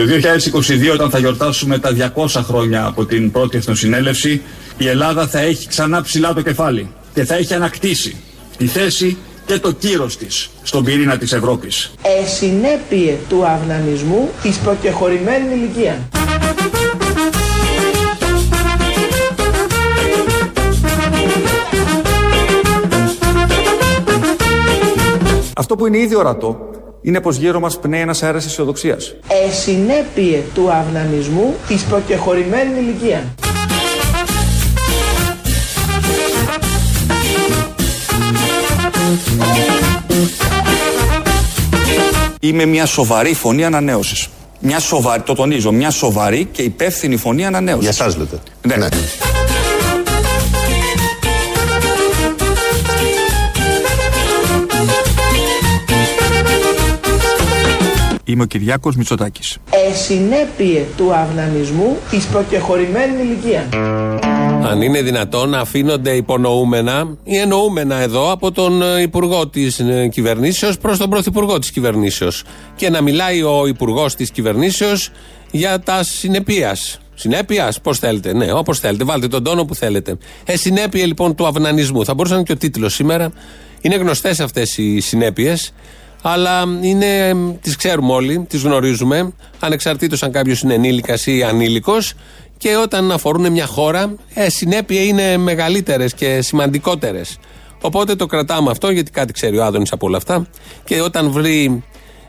Το 2022 όταν θα γιορτάσουμε τα 200 χρόνια από την πρώτη εθνοσυνέλευση η Ελλάδα θα έχει ξανά ψηλά το κεφάλι και θα έχει ανακτήσει τη θέση και το κύρος της στον πυρήνα της Ευρώπης. Εσυνέπειε του αυνανισμού εις προκεχωρημένης ηλικίας. Αυτό που είναι ήδη ορατό είναι πως γύρω μας πνέει ένας αέρας αισιοδοξίας. Εσυνέπειε του αυνανισμού εις προκεχωρημένης ηλικία. Είμαι μια σοβαρή φωνή ανανέωσης. Μια σοβαρή, το τονίζω, μια σοβαρή και υπεύθυνη φωνή ανανέωσης. Για εσάς λέτε. Ναι. Είμαι ο Κυριάκος Μητσοτάκης. Εσυνέπειε του αυνανισμού εις προκεχωρημένης ηλικίας. Αν είναι δυνατόν να αφήνονται υπονοούμενα ή εννοούμενα εδώ από τον ε, Υπουργό της Κυβερνήσεως προς τον Πρωθυπουργό της Κυβερνήσεως. Και να μιλάει ο Υπουργός της Κυβερνήσεως για τα συνεπίας. Συνέπειας, πώς θέλετε. Ναι, όπως θέλετε. Βάλτε τον τόνο που θέλετε. Ε, συνέπεια λοιπόν του αυνανισμού. Θα μπορούσε να είναι και ο τίτλος σήμερα. Είναι γνωστές αυτές οι συνέπειες. Αλλά είναι, τις ξέρουμε όλοι, τις γνωρίζουμε, ανεξαρτήτως αν κάποιος είναι ενήλικας ή ανήλικος και όταν αφορούν μια χώρα, ε, συνέπειε είναι μεγαλύτερες και σημαντικότερες. Οπότε το κρατάμε αυτό γιατί κάτι ξέρει ο Άδωνης από όλα αυτά και όταν βρει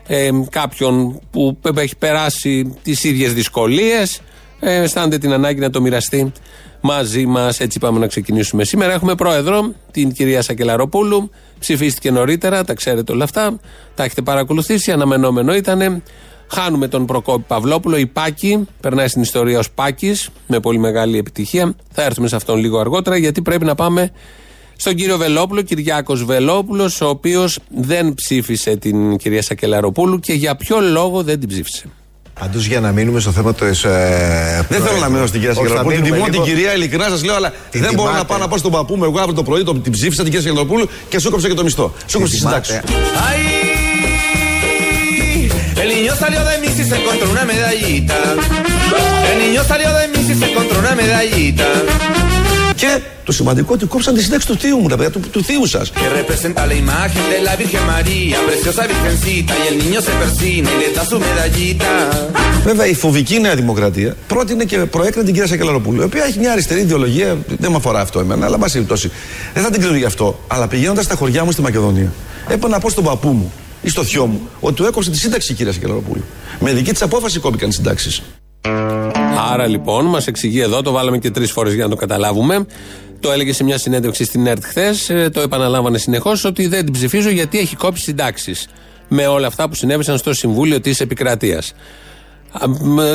ε, κάποιον που έχει περάσει τις ίδιες δυσκολίες ε, αισθάνεται την ανάγκη να το μοιραστεί μαζί μας. Έτσι πάμε να ξεκινήσουμε. Σήμερα έχουμε πρόεδρο την κυρία Σακελαροπούλου. Ψηφίστηκε νωρίτερα, τα ξέρετε όλα αυτά. Τα έχετε παρακολουθήσει. Αναμενόμενο ήταν. Χάνουμε τον Προκόπη Παυλόπουλο. Η Πάκη περνάει στην ιστορία ως Πάκης με πολύ μεγάλη επιτυχία. Θα έρθουμε σε αυτόν λίγο αργότερα γιατί πρέπει να πάμε στον κύριο Βελόπουλο, Κυριάκος Βελόπουλος, ο οποίος δεν ψήφισε την κυρία Σακελαροπούλου και για ποιο λόγο δεν την ψήφισε. Πάντως για να μείνουμε στο θέμα τη. Ε, δεν θέλω να μείνω στην κυρία Σακελαροπούλου. Την τιμώ την κυρία, ειλικρινά σας λέω, αλλά δεν μπορώ να πάω να πάω στον παππού μου. Εγώ αύριο το πρωί την ψήφισα την κυρία Σακελαροπούλου και σου κόψα και το μισθό. Σου κόψα τη συντάξη. El niño salió de mí y se encontró una medallita. El niño salió de mí y se encontró una medallita. Και το σημαντικό ότι κόψαν τη σύνταξη του θείου μου, τα παιδιά του, του θείου σας. Και representa la imagen de la Virgen María, preciosa virgencita, y el niño se persina y le da su medallita. Βέβαια η φοβική Νέα Δημοκρατία πρότεινε και προέκρινε την κυρία Σακελαροπούλου, η οποία έχει μια αριστερή ιδεολογία, δεν με αφορά αυτό εμένα, αλλά πάση περιπτώσει. Δεν θα την κρίνω γι' αυτό, αλλά πηγαίνοντας στα χωριά μου στη Μακεδονία, έπρεπε να πω στον παππού μου ή στο θειό μου ότι του έκοψε τη σύνταξη η κυρία Σακελαροπούλου. Με δική της απόφαση κόπηκαν οι συντάξεις. Άρα λοιπόν, μας εξηγεί εδώ, το βάλαμε και τρεις φορές για να το καταλάβουμε. Το έλεγε σε μια συνέντευξη στην ΕΡΤ χθες, ε, το επαναλάμβανε συνεχώς, ότι δεν την ψηφίζω γιατί έχει κόψει συντάξεις. Με όλα αυτά που συνέβησαν στο Συμβούλιο της Επικρατείας.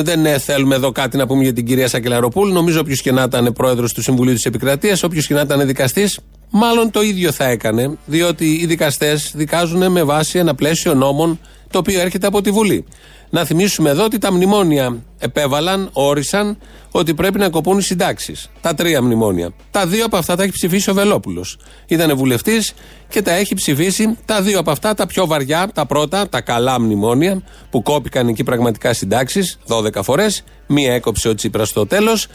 Δεν ε, θέλουμε εδώ κάτι να πούμε για την κυρία Σακελαροπούλου. Νομίζω όποιος και να ήταν πρόεδρος του Συμβουλίου της Επικρατείας, όποιος και να ήταν δικαστής, μάλλον το ίδιο θα έκανε. Διότι οι δικαστές δικάζουν με βάση ένα πλαίσιο νόμων το οποίο έρχεται από τη Βουλή. Να θυμίσουμε εδώ ότι τα μνημόνια επέβαλαν, όρισαν ότι πρέπει να κοπούν οι συντάξεις. Τα τρία μνημόνια. Τα δύο από αυτά τα έχει ψηφίσει ο Βελόπουλος. Ήταν βουλευτής και τα έχει ψηφίσει τα δύο από αυτά, τα πιο βαριά, τα πρώτα, τα καλά μνημόνια, που κόπηκαν εκεί πραγματικά συντάξεις, 12 φορές. Μία έκοψε ο Τσίπρας στο τέλος.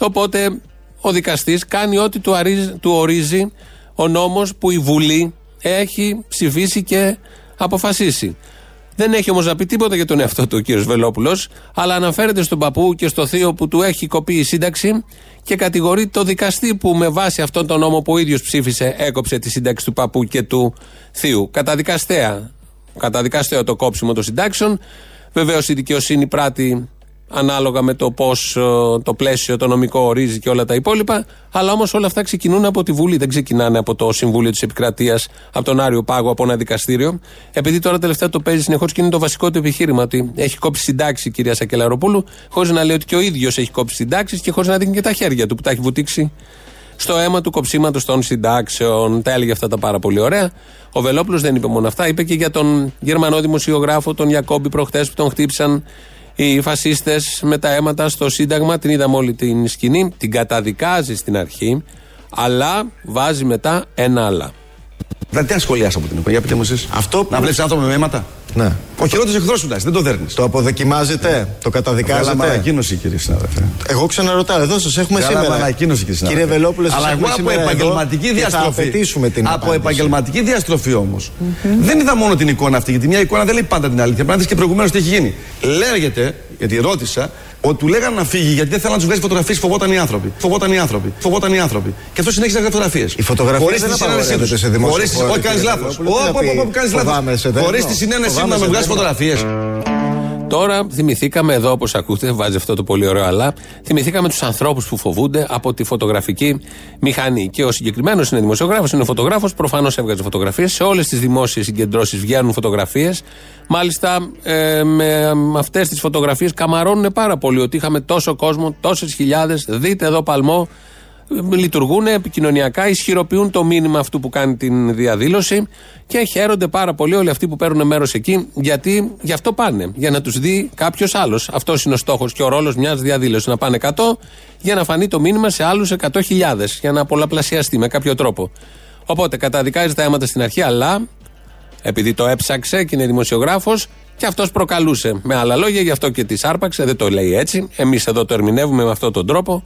Οπότε ο δικαστής κάνει ό,τι του, του ορίζει ο νόμος που η Βουλή έχει ψηφίσει και αποφασίσει. Δεν έχει όμως να πει τίποτα για τον εαυτό του ο κύριος Βελόπουλος, αλλά αναφέρεται στον παππού και στο θείο που του έχει κοπεί η σύνταξη και κατηγορεί το δικαστή που με βάση αυτόν τον νόμο που ο ίδιος ψήφισε έκοψε τη σύνταξη του παππού και του θείου. Καταδικαστέα. Καταδικαστέο το κόψιμο των συντάξεων. Βεβαίως η δικαιοσύνη πράττει ανάλογα με το πώς ε, το πλαίσιο το νομικό ορίζει και όλα τα υπόλοιπα. Αλλά όμως όλα αυτά ξεκινούν από τη Βουλή, δεν ξεκινάνε από το Συμβούλιο της Επικρατείας, από τον Άριο Πάγο, από ένα δικαστήριο. Επειδή τώρα τελευταία το παίζει συνεχώς και είναι το βασικό του επιχείρημα ότι έχει κόψει συντάξει η κυρία Σακελαροπούλου, χωρίς να λέει ότι και ο ίδιος έχει κόψει συντάξεις και χωρίς να δίνει και τα χέρια του που τα έχει βουτήξει στο αίμα του κοψίματο των συντάξεων. Τα έλεγε αυτά τα πάρα πολύ ωραία. Ο Βελόπουλος δεν είπε μόνο αυτά, είπε και για τον Γερμανό δημοσιογράφο, τον Γιακόμπι, προχτές που τον χτύπησαν οι φασίστες με τα αίματα στο Σύνταγμα. Την είδαμε όλη την σκηνή. Την καταδικάζει στην αρχή, αλλά βάζει μετά ένα άλλα. Δηλαδή, τι αν σχολιάσει από την εικόνα, για πείτε μου εσείς. Αυτό που- Να βλέπεις άνθρωπο με αίματα. Ναι. Ο χειρότερος εχθρός σου, δεν το δέρνεις. Το αποδοκιμάζετε, το Καλά καταδικάζετε. ανακοίνωση, κύριε συνάδελφε. Εγώ ξαναρωτάω, εδώ σας έχουμε Καλά σήμερα. ανακοίνωση, κύριε συνάδελφε. Κύριε Βελόπουλε, σας Αλλά έχουμε εγώ από σήμερα εδώ επαγγελματική και διαστροφή. Θα απαιτήσουμε την από απάντηση. επαγγελματική διαστροφή όμως. Δεν είδα μόνο την εικόνα αυτή, γιατί μια εικόνα δεν λέει πάντα την αλήθεια. Πρέπει να δεις και προηγουμένως τι έχει γίνει. Λέγεται, γιατί ρώτησα, ότι του λέγανε να φύγει γιατί δεν θέλανε να τους βγάζει φωτογραφίες, φοβόταν οι άνθρωποι. Φοβόταν οι άνθρωποι. Φοβόταν οι άνθρωποι. Και αυτός συνέχισε να βγάζει φωτογραφίες. Η φωτογραφία Χωρίς δεν τη συνένεσή απαγορεύεται τους. σε δημόσιο Χωρίς τη χώρο, Όχι, κάνεις κύριε λάθος. Βελόπουλε. Τι να πει, κάνεις φοβάμαι σε λάθος. δέρνο. Χωρίς τη συνένεσή μου Φοβάμαι να με σε βγάζει δέρνο. φωτογραφίες. Τώρα θυμηθήκαμε εδώ, όπως ακούτε, βάζει αυτό το πολύ ωραίο αλλά, θυμηθήκαμε τους ανθρώπους που φοβούνται από τη φωτογραφική μηχανή. Και ο συγκεκριμένος είναι δημοσιογράφος, είναι φωτογράφος, προφανώς έβγαζε φωτογραφίες. Σε όλες τις δημόσιες συγκεντρώσεις βγαίνουν φωτογραφίες. Μάλιστα, ε, με αυτές τις φωτογραφίες καμαρώνουν πάρα πολύ ότι είχαμε τόσο κόσμο, τόσες χιλιάδες. Δείτε εδώ παλμό. Λειτουργούν επικοινωνιακά, ισχυροποιούν το μήνυμα αυτού που κάνει την διαδήλωση και χαίρονται πάρα πολύ όλοι αυτοί που παίρνουν μέρος εκεί, γιατί γι' αυτό πάνε. Για να τους δει κάποιος άλλος. Αυτός είναι ο στόχος και ο ρόλος μιας διαδήλωσης. Να πάνε 100 για να φανεί το μήνυμα σε άλλους 100.000. Για να πολλαπλασιαστεί με κάποιο τρόπο. Οπότε καταδικάζει τα αίματα στην αρχή, αλλά επειδή το έψαξε και είναι δημοσιογράφος, και αυτός προκαλούσε. Με άλλα λόγια, γι' αυτό και τη άρπαξε, δεν το λέει έτσι. Εμείς εδώ το ερμηνεύουμε με αυτόν τον τρόπο,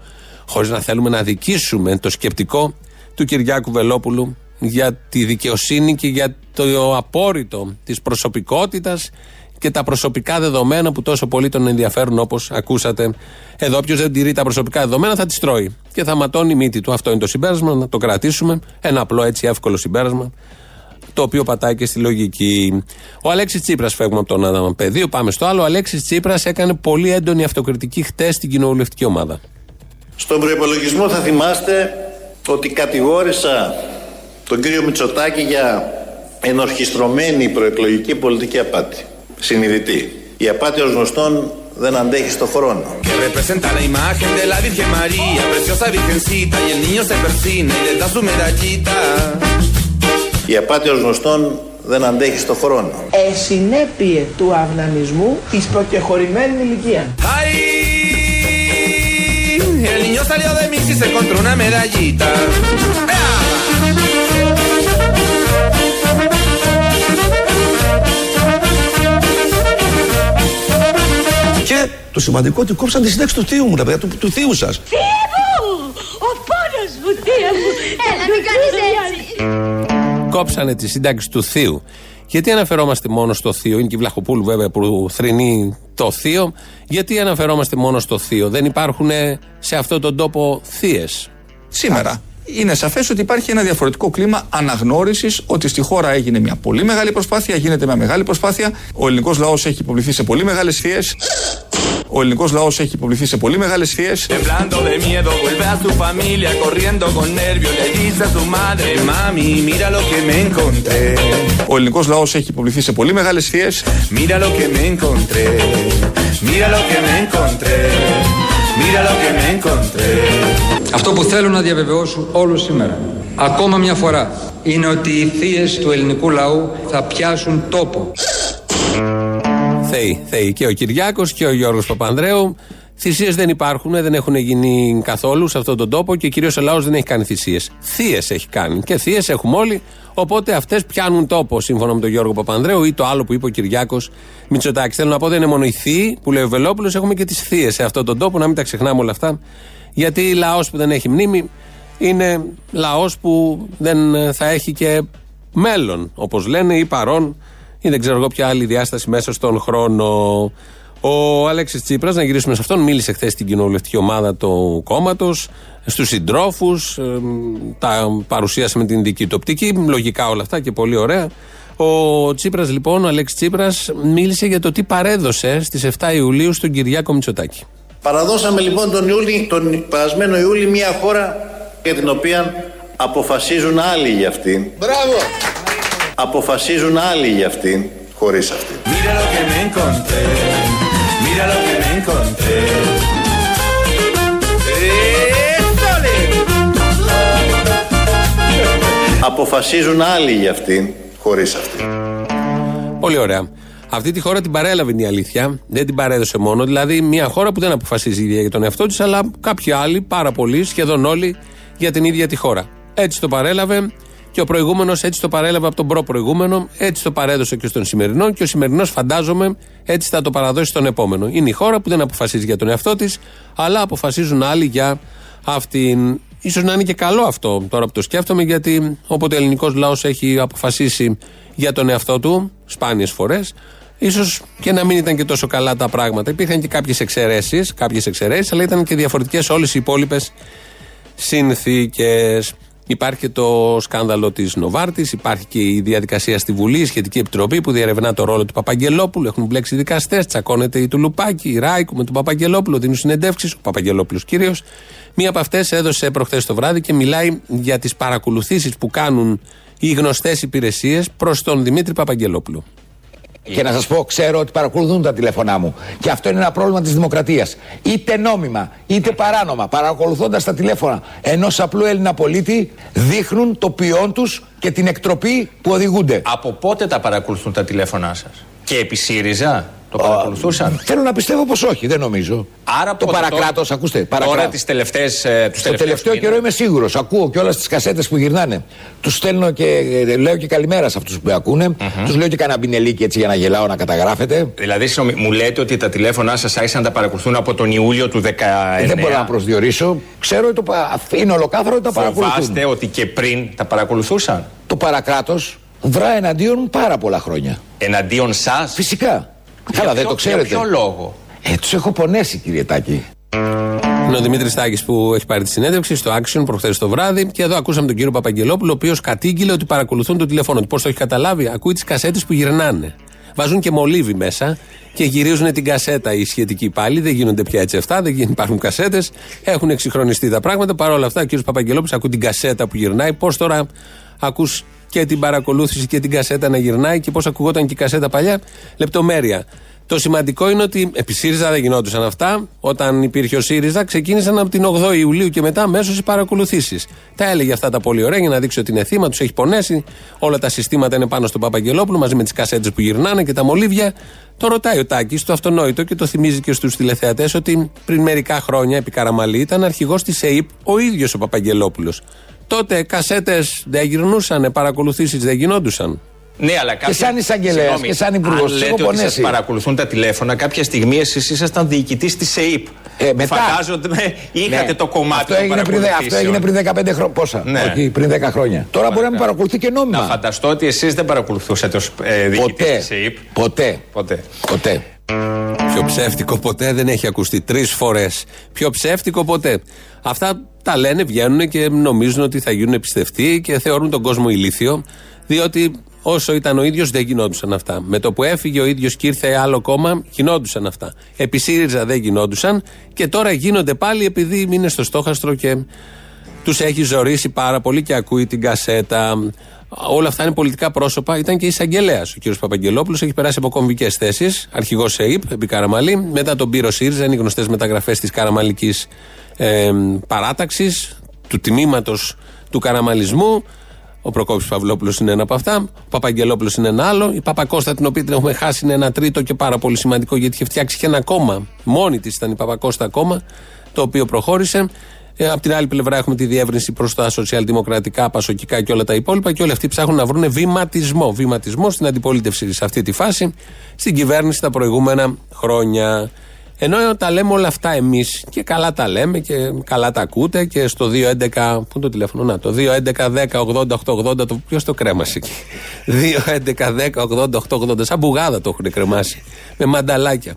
χωρίς να θέλουμε να δικήσουμε το σκεπτικό του Κυριάκου Βελόπουλου για τη δικαιοσύνη και για το απόρριτο της προσωπικότητας και τα προσωπικά δεδομένα που τόσο πολύ τον ενδιαφέρουν όπως ακούσατε εδώ. Όποιος δεν τηρεί τα προσωπικά δεδομένα θα τις τρώει και θα ματώνει η μύτη του. Αυτό είναι το συμπέρασμα, να το κρατήσουμε. Ένα απλό έτσι εύκολο συμπέρασμα το οποίο πατάει και στη λογική. Ο Αλέξης Τσίπρας, φεύγουμε από τον Άδαμα Πεδίο, πάμε στο άλλο. Ο Αλέξης Τσίπρας έκανε πολύ έντονη αυτοκριτική χτες στην κοινοβουλευτική ομάδα. Στον προπολογισμό θα θυμάστε ότι κατηγόρησα τον κύριο Μητσοτάκη για ενορχιστρωμένη προεκλογική πολιτική απάτη. Συνειδητή. Η απάτη ως γνωστόν δεν αντέχει στο χρόνο. Que representa la imagen de la Virgen María, preciosa virgencita, y el niño se persina y le da su medallita. Η απάτη ως γνωστόν δεν αντέχει στο χρόνο. Εσυνέπειε του αυνανισμού εις προκεχωρημένης ηλικίας. ¡Ay! El niño salió de mí y se encontró una medallita. ¡Ea! Και το σημαντικό ότι κόψαν τη σύνταξη του θείου μου, τα παιδιά του, του θείου σας. Θεία μου! Ο πόνος μου, θεία μου! Έλα, μην κάνεις έτσι. Κόψανε τη σύνταξη του Θείου. Γιατί αναφερόμαστε μόνο στο Θείο, είναι και η Βλαχοπούλου βέβαια που θρυνεί το Θείο. Γιατί αναφερόμαστε μόνο στο Θείο, δεν υπάρχουν σε αυτόν τον τόπο θείες; Σήμερα είναι σαφές ότι υπάρχει ένα διαφορετικό κλίμα αναγνώρισης ότι στη χώρα έγινε μια πολύ μεγάλη προσπάθεια, γίνεται μια μεγάλη προσπάθεια. Ο ελληνικός λαός έχει υποβληθεί σε πολύ μεγάλες θείες. Ο ελληνικός λαός έχει υποβληθεί σε πολύ μεγάλες θείε. Temblando de miedo, vuelve a su familia, corriendo con nervios, le dice a su madre, mami, mira lo que me encontré, Ο ελληνικός λαός έχει υποβληθεί σε πολύ μεγάλες θείε. mira lo que me encontré, mira lo que me encontré, mira lo que me encontré. Αυτό που θέλω να διαβεβαιώσω όλους σήμερα, ακόμα μια φορά, είναι ότι οι θείες του ελληνικού λαού θα πιάσουν τόπο. Θεοί, θεοί. Και ο Κυριάκος και ο Γιώργος Παπανδρέου. Θυσίες δεν υπάρχουν, δεν έχουν γίνει καθόλου σε αυτόν τον τόπο και κυρίως ο λαός δεν έχει κάνει θυσίες. Θείες έχει κάνει. Και θείες έχουμε όλοι. Οπότε αυτές πιάνουν τόπο σύμφωνα με τον Γιώργο Παπανδρέου ή το άλλο που είπε ο Κυριάκος Μητσοτάκης. Θέλω να πω δεν είναι μόνο οι θείοι που λέει ο Βελόπουλος, έχουμε και τις θείες σε αυτόν τον τόπο, να μην τα ξεχνάμε όλα αυτά. Γιατί λαός που δεν έχει μνήμη είναι λαός που δεν ε, θα έχει και μέλλον, όπως λένε, ή παρόν, ή δεν ξέρω εγώ ποια άλλη διάσταση μέσα στον χρόνο. Ο Αλέξης Τσίπρας, να γυρίσουμε σε αυτόν, μίλησε χθες στην κοινοβουλευτική ομάδα του κόμματος, στους συντρόφους, τα παρουσίασε με την δική του οπτική. Λογικά όλα αυτά και πολύ ωραία. Ο Τσίπρας, λοιπόν, ο Αλέξης Τσίπρας, μίλησε για το τι παρέδωσε στις 7 Ιουλίου στον Κυριάκο Μητσοτάκη. Παραδώσαμε λοιπόν τον, Ιούλη, τον περασμένο Ιούλη μια χώρα για την οποία αποφασίζουν άλλοι για αυτήν. Μπράβο! Αποφασίζουν άλλοι για αυτήν, χωρίς αυτήν. Mira lo que me encontré, mira lo que me encontré. ¡Éstole! Αποφασίζουν άλλοι για αυτήν, χωρίς αυτήν. Πολύ ωραία. Αυτή τη χώρα την παρέλαβε είναι η αλήθεια. Δεν την παρέδωσε μόνο. Δηλαδή, μια χώρα που δεν αποφασίζει η ίδια για τον εαυτό της, αλλά κάποιοι άλλοι, πάρα πολλοί, σχεδόν όλοι, για την ίδια τη χώρα. Έτσι το παρέλαβε Και ο προηγούμενος έτσι το παρέλαβε από τον προ-προηγούμενο, έτσι το παρέδωσε και στον σημερινό και ο σημερινός φαντάζομαι έτσι θα το παραδώσει στον επόμενο. Είναι η χώρα που δεν αποφασίζει για τον εαυτό της, αλλά αποφασίζουν άλλοι για αυτήν. Ίσως να είναι και καλό αυτό τώρα που το σκέφτομαι, γιατί όποτε ο ελληνικός λαός έχει αποφασίσει για τον εαυτό του, σπάνιες φορές, ίσως και να μην ήταν και τόσο καλά τα πράγματα. Υπήρχαν και κάποιες εξαιρέσεις, κάποιες εξαιρέσεις, αλλά ήταν και διαφορετικές όλες οι υπόλοιπες συνθήκες. Υπάρχει και το σκάνδαλο της Νοβάρτης, υπάρχει και η διαδικασία στη Βουλή, η σχετική επιτροπή που διερευνά το ρόλο του Παπαγγελόπουλου. Έχουν μπλέξει δικαστές, τσακώνεται η Τουλουπάκη, η Ράικου με τον Παπαγγελόπουλο, δίνουν συνεντεύξεις, ο Παπαγγελόπουλος κυρίω. Μία από αυτές έδωσε προχθές το βράδυ και μιλάει για τις παρακολουθήσεις που κάνουν οι γνωστές υπηρεσίες προς τον Δημήτρη Παπαγγελόπουλο. Και να σας πω, ξέρω ότι παρακολουθούν τα τηλέφωνά μου. Και αυτό είναι ένα πρόβλημα της δημοκρατίας. Είτε νόμιμα, είτε παράνομα, παρακολουθώντας τα τηλέφωνα ενός απλού Έλληνα πολίτη, δείχνουν το ποιόν τους και την εκτροπή που οδηγούνται. Από πότε τα παρακολουθούν τα τηλέφωνά σας, Και επί ΣΥΡΙΖΑ το παρακολουθούσαν. Θέλω να πιστεύω πως όχι, δεν νομίζω. Άρα το πότε παρακράτος, ακούστε. Τώρα Παρακράτος. τις τελευταίες. Στο τελευταίο καιρό είμαι σίγουρος. Ακούω και όλε τις κασέτες που γυρνάνε. Τους στέλνω και ε, λέω και καλημέρα σε αυτούς που με ακούνε. Τους λέω και κανένα μπινελίκι έτσι για να γελάω να καταγράφετε. Δηλαδή, συγγνώμη, μου λέτε ότι τα τηλέφωνά σας άρχισαν να τα παρακολουθούν από τον Ιούλιο του 19. Δεν μπορώ να προσδιορίσω. Ξέρω ότι το, πα- είναι ολοκάθαρο ότι τα παρακολουθούν. Φοβάστε ότι και πριν τα παρακολουθούσαν; Το παρακράτος δρά εναντίον μου πάρα πολλά χρόνια. Εναντίον σας; Φυσικά. Καλά, δεν το ξέρετε. Για ποιο λόγο; Ε, τους έχω πονέσει, κύριε Τάκη. Είναι ο Δημήτρης Τάκη που έχει πάρει τη συνέντευξη στο Action προχθές το βράδυ. Και εδώ ακούσαμε τον κύριο Παπαγγελόπουλο, ο οποίος κατήγγειλε ότι παρακολουθούν το τηλέφωνο του. Πώς το έχει καταλάβει, ακούει τις κασέτες που γυρνάνε. Βάζουν και μολύβι μέσα και γυρίζουν την κασέτα οι σχετικοί πάλι. Δεν γίνονται πια έτσι αυτά, δεν γίνουν, υπάρχουν κασέτες. Έχουν εξυγχρονιστεί τα πράγματα. Παρ' όλα αυτά, ο κύριος Παπαγγελόπουλος ακούει την κασέτα που γυρνάει. Πώς τώρα ακούς και την παρακολούθηση και την κασέτα να γυρνάει και πώς ακουγόταν και η κασέτα παλιά. Λεπτομέρεια. Το σημαντικό είναι ότι επί ΣΥΡΙΖΑ δεν γινόντουσαν αυτά. Όταν υπήρχε ο ΣΥΡΙΖΑ, ξεκίνησαν από την 8η Ιουλίου και μετά αμέσως οι παρακολουθήσεις. Τα έλεγε αυτά τα πολύ ωραία για να δείξει ότι είναι θύμα, τους έχει πονέσει. Όλα τα συστήματα είναι πάνω στον Παπαγγελόπουλο μαζί με τις κασέτες που γυρνάνε και τα μολύβια. Το ρωτάει ο Τάκης, το αυτονόητο και το θυμίζει και στους τηλεθεατές ότι πριν μερικά χρόνια επί Καραμαλή ήταν αρχηγός της ΕΕΠ ο ίδιος ο Παπαγγελόπουλος. Τότε κασέτες δεν γυρνούσαν, παρακολουθήσεις δεν γινόντουσαν. Ναι, αλλά κάποια... σαν εισαγγελέας Συγγνώμη, και σαν υπουργός, Αν τους λέτε έχω ότι πονέσει. σας παρακολουθούν τα τηλέφωνα, κάποια στιγμή εσείς ήσασταν διοικητής της ΕΕΠ. Ε, μετά. Φαντάζομαι είχατε Ναι. το κομμάτι αυτό των έγινε, πριν, δε- αυτό έγινε πριν 15 χρόνια. Πόσα, Ναι. όχι, πριν 10 χρόνια. Τώρα μπορεί να με παρακολουθεί και νόμιμα. Να φανταστώ ότι εσείς δεν παρακολουθούσατε ως ε, διοικητής Ποτέ. της ΕΕΠ. Ποτέ. Ποτέ. Ποτέ. Πιο ψεύτικο ποτέ δεν έχει ακουστεί. Τρεις φορές. Πιο ψεύτικο ποτέ. Αυτά τα λένε, βγαίνουν και νομίζουν ότι θα γίνουν πιστευτοί και θεωρούν τον κόσμο ηλίθιο, διότι όσο ήταν ο ίδιος δεν γινόντουσαν αυτά. Με το που έφυγε ο ίδιος και ήρθε άλλο κόμμα, γινόντουσαν αυτά. Επί ΣΥΡΙΖΑ δεν γινόντουσαν και τώρα γίνονται πάλι επειδή είναι στο στόχαστρο και τους έχει ζωρίσει πάρα πολύ και ακούει την κασέτα. Όλα αυτά είναι πολιτικά πρόσωπα. Ήταν και εισαγγελέας. Ο κ. Παπαγγελόπουλος έχει περάσει από κομβικές θέσεις. Αρχηγός ΕΕΠ, επί Καραμαλή. Μετά τον πήρε ο ΣΥΡΙΖΑ, είναι οι γνωστές μεταγραφές της καραμαλικής ε, παράταξης, του τμήματο του καραμαλισμού. Ο Προκόπης Παυλόπουλος είναι ένα από αυτά. Ο Παπαγγελόπουλος είναι ένα άλλο. Η Παπακώστα, την οποία την έχουμε χάσει, είναι ένα τρίτο και πάρα πολύ σημαντικό γιατί είχε φτιάξει και ένα κόμμα. Μόνη της ήταν η Παπακώστα κόμμα, το οποίο προχώρησε. Ε, απ' την άλλη πλευρά έχουμε τη διεύρυνση προς τα σοσιαλδημοκρατικά, πασοκικά και όλα τα υπόλοιπα. Και όλοι αυτοί ψάχνουν να βρουν βηματισμό. Βηματισμό στην αντιπολίτευση σε αυτή τη φάση, στην κυβέρνηση τα προηγούμενα χρόνια. Ενώ τα λέμε όλα αυτά εμείς και καλά τα λέμε και καλά τα ακούτε και στο 211. Πού είναι το τηλέφωνο, Να, το 211-10-80-880. Το, Ποιος το κρέμασε εκεί; 211-10-80-880. Σαν μπουγάδα το έχουν κρεμάσει. Με μανταλάκια.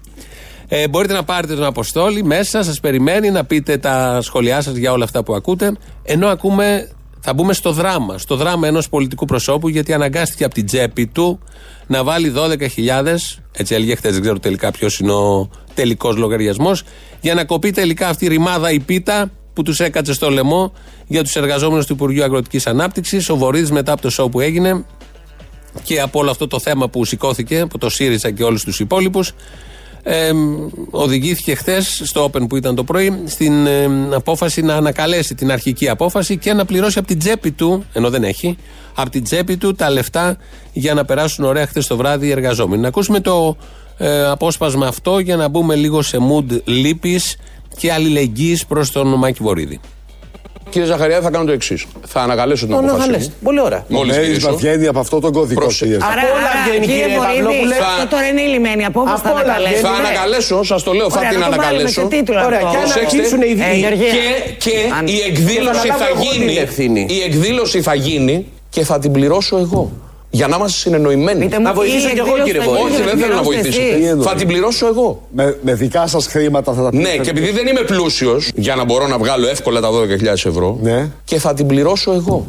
Ε, μπορείτε να πάρετε τον Αποστόλη μέσα, σας περιμένει να πείτε τα σχόλιά σας για όλα αυτά που ακούτε. Ενώ ακούμε, θα μπούμε στο δράμα. Στο δράμα ενός πολιτικού προσώπου, γιατί αναγκάστηκε από την τσέπη του να βάλει 12.000, έτσι έλεγε χθες, δεν ξέρω τελικά ποιος είναι ο τελικός λογαριασμός, για να κοπεί τελικά αυτή η ρημάδα η πίτα που τους έκατσε στο λαιμό για τους εργαζόμενους του Υπουργείου Αγροτικής Ανάπτυξης. Ο Βορύδης μετά από το σοου που έγινε και από όλο αυτό το θέμα που σηκώθηκε από το ΣΥΡΙΖΑ και όλους τους υπόλοιπους, ε, οδηγήθηκε χθες στο Open που ήταν το πρωί στην ε, απόφαση να ανακαλέσει την αρχική απόφαση και να πληρώσει από την τσέπη του, ενώ δεν έχει, από την τσέπη του τα λεφτά για να περάσουν ωραία χθες το βράδυ οι εργαζόμενοι. Να ακούσουμε το ε, απόσπασμα αυτό για να μπούμε λίγο σε mood λύπης και αλληλεγγύης προς τον Μάκη Βορύδη. Κύριε Ζαχαριά, θα κάνω το εξής. Θα ανακαλέσω την Το απόφαση. ανακαλέστε. μου. Πολύ ωραία. Μόλις Μέρης γυρίσω. να βγαίνει από αυτό τον κωδικό Πρόσεχε. πίεση. Άρα, όλα άρα, βγαίνει, κύριε κύριε Βορύδη, Παυλόπουλε. αυτό τώρα είναι η λιμένη απόφαση. Απ' Θα όλα ανακαλέσετε. βγαίνει. Θα Ναι. ανακαλέσω, σας το λέω, θα Ωραία, την να το βάλουμε ανακαλέσω. σε τίτλο Ωραία, αυτό. και αν Προσέξτε. αρχίσουν οι Ε, οι- Γεωργία. Και, και Αν- η εκδήλωση θα θα αναλάβω εγώ την ευθύνη. γίνει. Η εκδήλωση θα γίνει και θα την πληρώσω εγώ. Για να είμαστε συνεννοημένοι. Πείτε μου, Να η βοηθήσω κι εγώ, εκδήλωση κύριε θα Βορύδη. γίνει, Όχι, δεν θέλω να πληρώσετε βοηθήσετε. εσείς. εννοείς; Θα την πληρώσω εγώ. Με, με δικά σας χρήματα θα τα Ναι, πείτε. και επειδή δεν είμαι πλούσιος για να μπορώ να βγάλω εύκολα τα 12.000 ευρώ, Ναι. και θα την πληρώσω εγώ.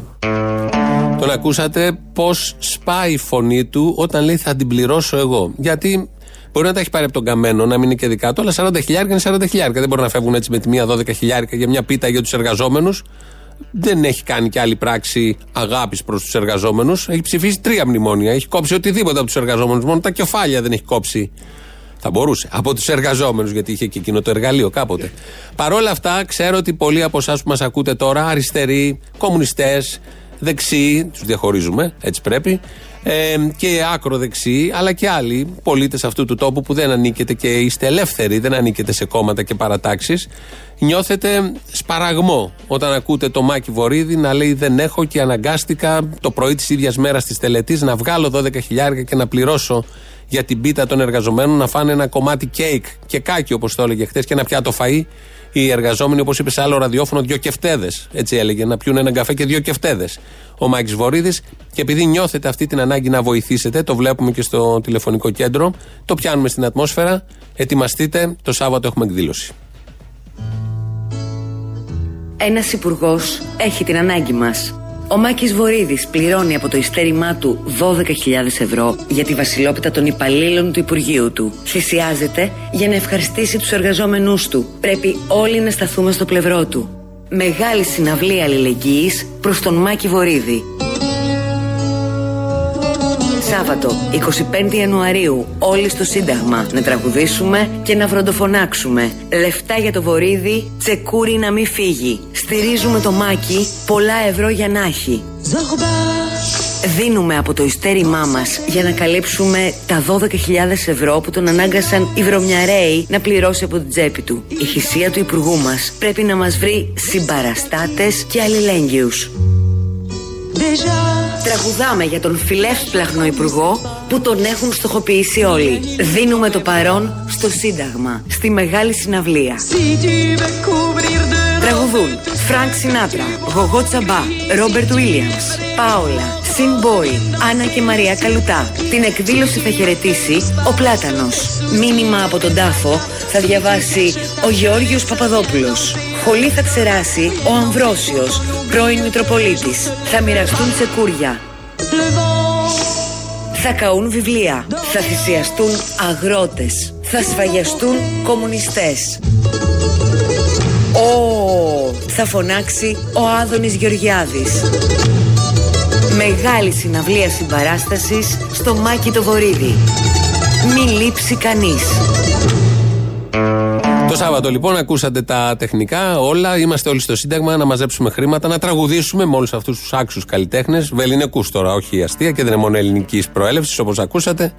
Τον ακούσατε πώς σπάει η φωνή του όταν λέει θα την πληρώσω εγώ. Γιατί μπορεί να τα έχει πάρει από τον καμένο, να μην είναι και δικά του, αλλά 40 χιλιάρικα είναι 40 χιλιάρικα. Δεν μπορεί να φεύγουν έτσι με τη μία 12 χιλιάρικα για μια πίτα για τους εργαζόμενους. Δεν έχει κάνει και άλλη πράξη αγάπης προς τους εργαζόμενους. Έχει ψηφίσει τρία μνημόνια. Έχει κόψει οτιδήποτε από τους εργαζόμενους. Μόνο τα κεφάλια δεν έχει κόψει θα μπορούσε. Από τους εργαζόμενους, γιατί είχε και εκείνο το εργαλείο κάποτε. Παρ' όλα αυτά, ξέρω ότι πολλοί από εσάς που μας ακούτε τώρα, αριστεροί, κομμουνιστές, δεξιοί, τους διαχωρίζουμε, έτσι πρέπει, ε, και άκρο δεξιοί, αλλά και άλλοι πολίτες αυτού του τόπου που δεν ανήκετε και είστε ελεύθεροι, δεν ανήκετε σε κόμματα και παρατάξεις, νιώθετε σπαραγμό όταν ακούτε το Μάκη Βορύδη να λέει Δεν έχω και αναγκάστηκα το πρωί της ίδιας μέρας της τελετής να βγάλω 12 χιλιάρια και να πληρώσω για την πίτα των εργαζομένων να φάνε ένα κομμάτι κέικ και κάκι όπως το έλεγε χθες και ένα πιάτο φαΐ οι εργαζόμενοι, όπως είπε σε άλλο ραδιόφωνο, δύο κεφτέδες. Έτσι έλεγε, να πιούν έναν καφέ και δύο κεφτέδες. Ο Μάκη Βορύδης. Και επειδή νιώθετε αυτή την ανάγκη να βοηθήσετε, το βλέπουμε και στο τηλεφωνικό κέντρο, το πιάνουμε στην ατμόσφαιρα. Ετοιμαστείτε, το Σάββατο έχουμε εκδήλωση. Ένας υπουργός έχει την ανάγκη μας. Ο Μάκης Βορύδης πληρώνει από το ειστέρημά του 12.000 ευρώ για τη βασιλόπιτα των υπαλλήλων του Υπουργείου του. Θυσιάζεται για να ευχαριστήσει τους εργαζόμενούς του. Πρέπει όλοι να σταθούμε στο πλευρό του. Μεγάλη συναυλία αλληλεγγύης προς τον Μάκη Βορύδη. Σάββατο, 25 Ιανουαρίου, όλοι στο Σύνταγμα να τραγουδήσουμε και να βροντοφωνάξουμε. Λεφτά για το βορίδι, τσεκούρι να μην φύγει. Στηρίζουμε το μάκι, πολλά ευρώ για να έχει. Δίνουμε από το ειστέρημά μας για να καλύψουμε τα 12.000 ευρώ που τον ανάγκασαν οι βρωμιαρέοι να πληρώσει από την τσέπη του. Η χυσία του υπουργού μας πρέπει να μας βρει συμπαραστάτες και αλληλέγγυους. Τραγουδάμε για τον φιλεύσπλαχνο υπουργό που τον έχουν στοχοποιήσει όλοι. Δίνουμε το παρόν στο Σύνταγμα, στη μεγάλη συναυλία. Τραγουδούν Φρανκ Σινάτρα, Γωγώ Τσαμπά, Ρόμπερτ Βίλιαμς, Πάολα, Sin Boy, Άννα και Μαρία Καλουτά. Την εκδήλωση θα χαιρετήσει ο Πλάτανος. Μήνυμα από τον τάφο θα διαβάσει ο Γεώργιος Παπαδόπουλος. Χολή θα ξεράσει ο Αμβρόσιος, πρώην Μητροπολίτης. Θα μοιραστούν τσεκούρια. Θα καούν βιβλία. Θα θυσιαστούν αγρότες. Θα σφαγιαστούν κομμουνιστές. Ω, θα φωνάξει ο Άδωνης Γεωργιάδης. Μεγάλη συναυλία συμπαράστασης στο Μάκη το Βορύδι. Μην λείψει κανείς. Το Σάββατο λοιπόν ακούσατε τα τεχνικά όλα. Είμαστε όλοι στο Σύνταγμα να μαζέψουμε χρήματα, να τραγουδήσουμε με όλους αυτούς τους άξιους καλλιτέχνες. Βεληνικούς τώρα, όχι αστεία και δεν είναι μόνο ελληνικής προέλευσης όπως ακούσατε.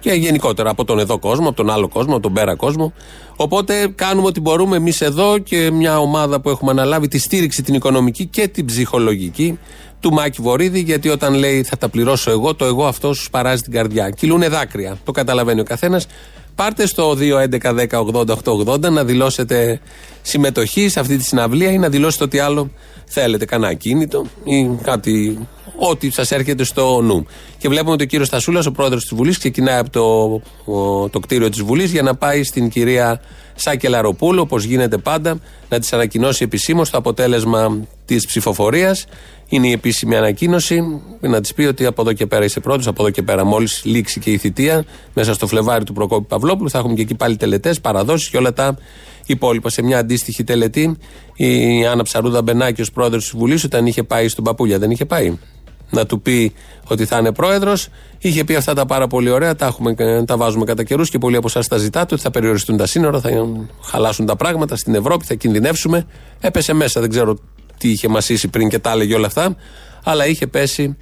Και γενικότερα από τον εδώ κόσμο, από τον άλλο κόσμο, από τον πέρα κόσμο. Οπότε κάνουμε ό,τι μπορούμε εμείς εδώ και μια ομάδα που έχουμε αναλάβει τη στήριξη την οικονομική και την ψυχολογική του Μάκη Βορύδη, γιατί όταν λέει θα τα πληρώσω εγώ, το εγώ αυτός σου παράζει την καρδιά. Κυλούνε δάκρυα. Το καταλαβαίνει ο καθένας. Πάρτε στο 2.11.10.80.880 να δηλώσετε συμμετοχή σε αυτή τη συναυλία ή να δηλώσετε ό,τι άλλο θέλετε. Κανένα ακίνητο ή κάτι, ό,τι σας έρχεται στο νου. Και βλέπουμε ότι ο κύριος Στασούλας, ο πρόεδρος της Βουλής, ξεκινάει από το, ο- το κτίριο της Βουλής για να πάει στην κυρία Σάκη Λαροπούλου, όπως γίνεται πάντα, να της ανακοινώσει επισήμως το αποτέλεσμα της ψηφοφορίας. Είναι η επίσημη ανακοίνωση. Να της πει ότι από εδώ και πέρα είσαι πρώτος, από εδώ και πέρα, μόλις λήξει και η θητεία, μέσα στο Φλεβάρι του Προκόπη Παυλόπουλου, θα έχουμε και εκεί πάλι τελετές, παραδόσεις και όλα τα υπόλοιπα. Σε μια αντίστοιχη τελετή, η Άννα Ψαρούδα Μπενάκη, ως πρόεδρος της Βουλής, όταν είχε πάει στον Παπούλια, δεν είχε πάει; Να του πει ότι θα είναι πρόεδρος. Είχε πει αυτά τα πάρα πολύ ωραία, τα, έχουμε, τα βάζουμε κατά καιρούς και πολλοί από εσάς τα ζητάτε ότι θα περιοριστούν τα σύνορα, θα χαλάσουν τα πράγματα στην Ευρώπη, θα κινδυνεύσουμε. Έπεσε μέσα, δεν ξέρω τι είχε μασίσει πριν και τα έλεγε όλα αυτά, αλλά είχε πέσει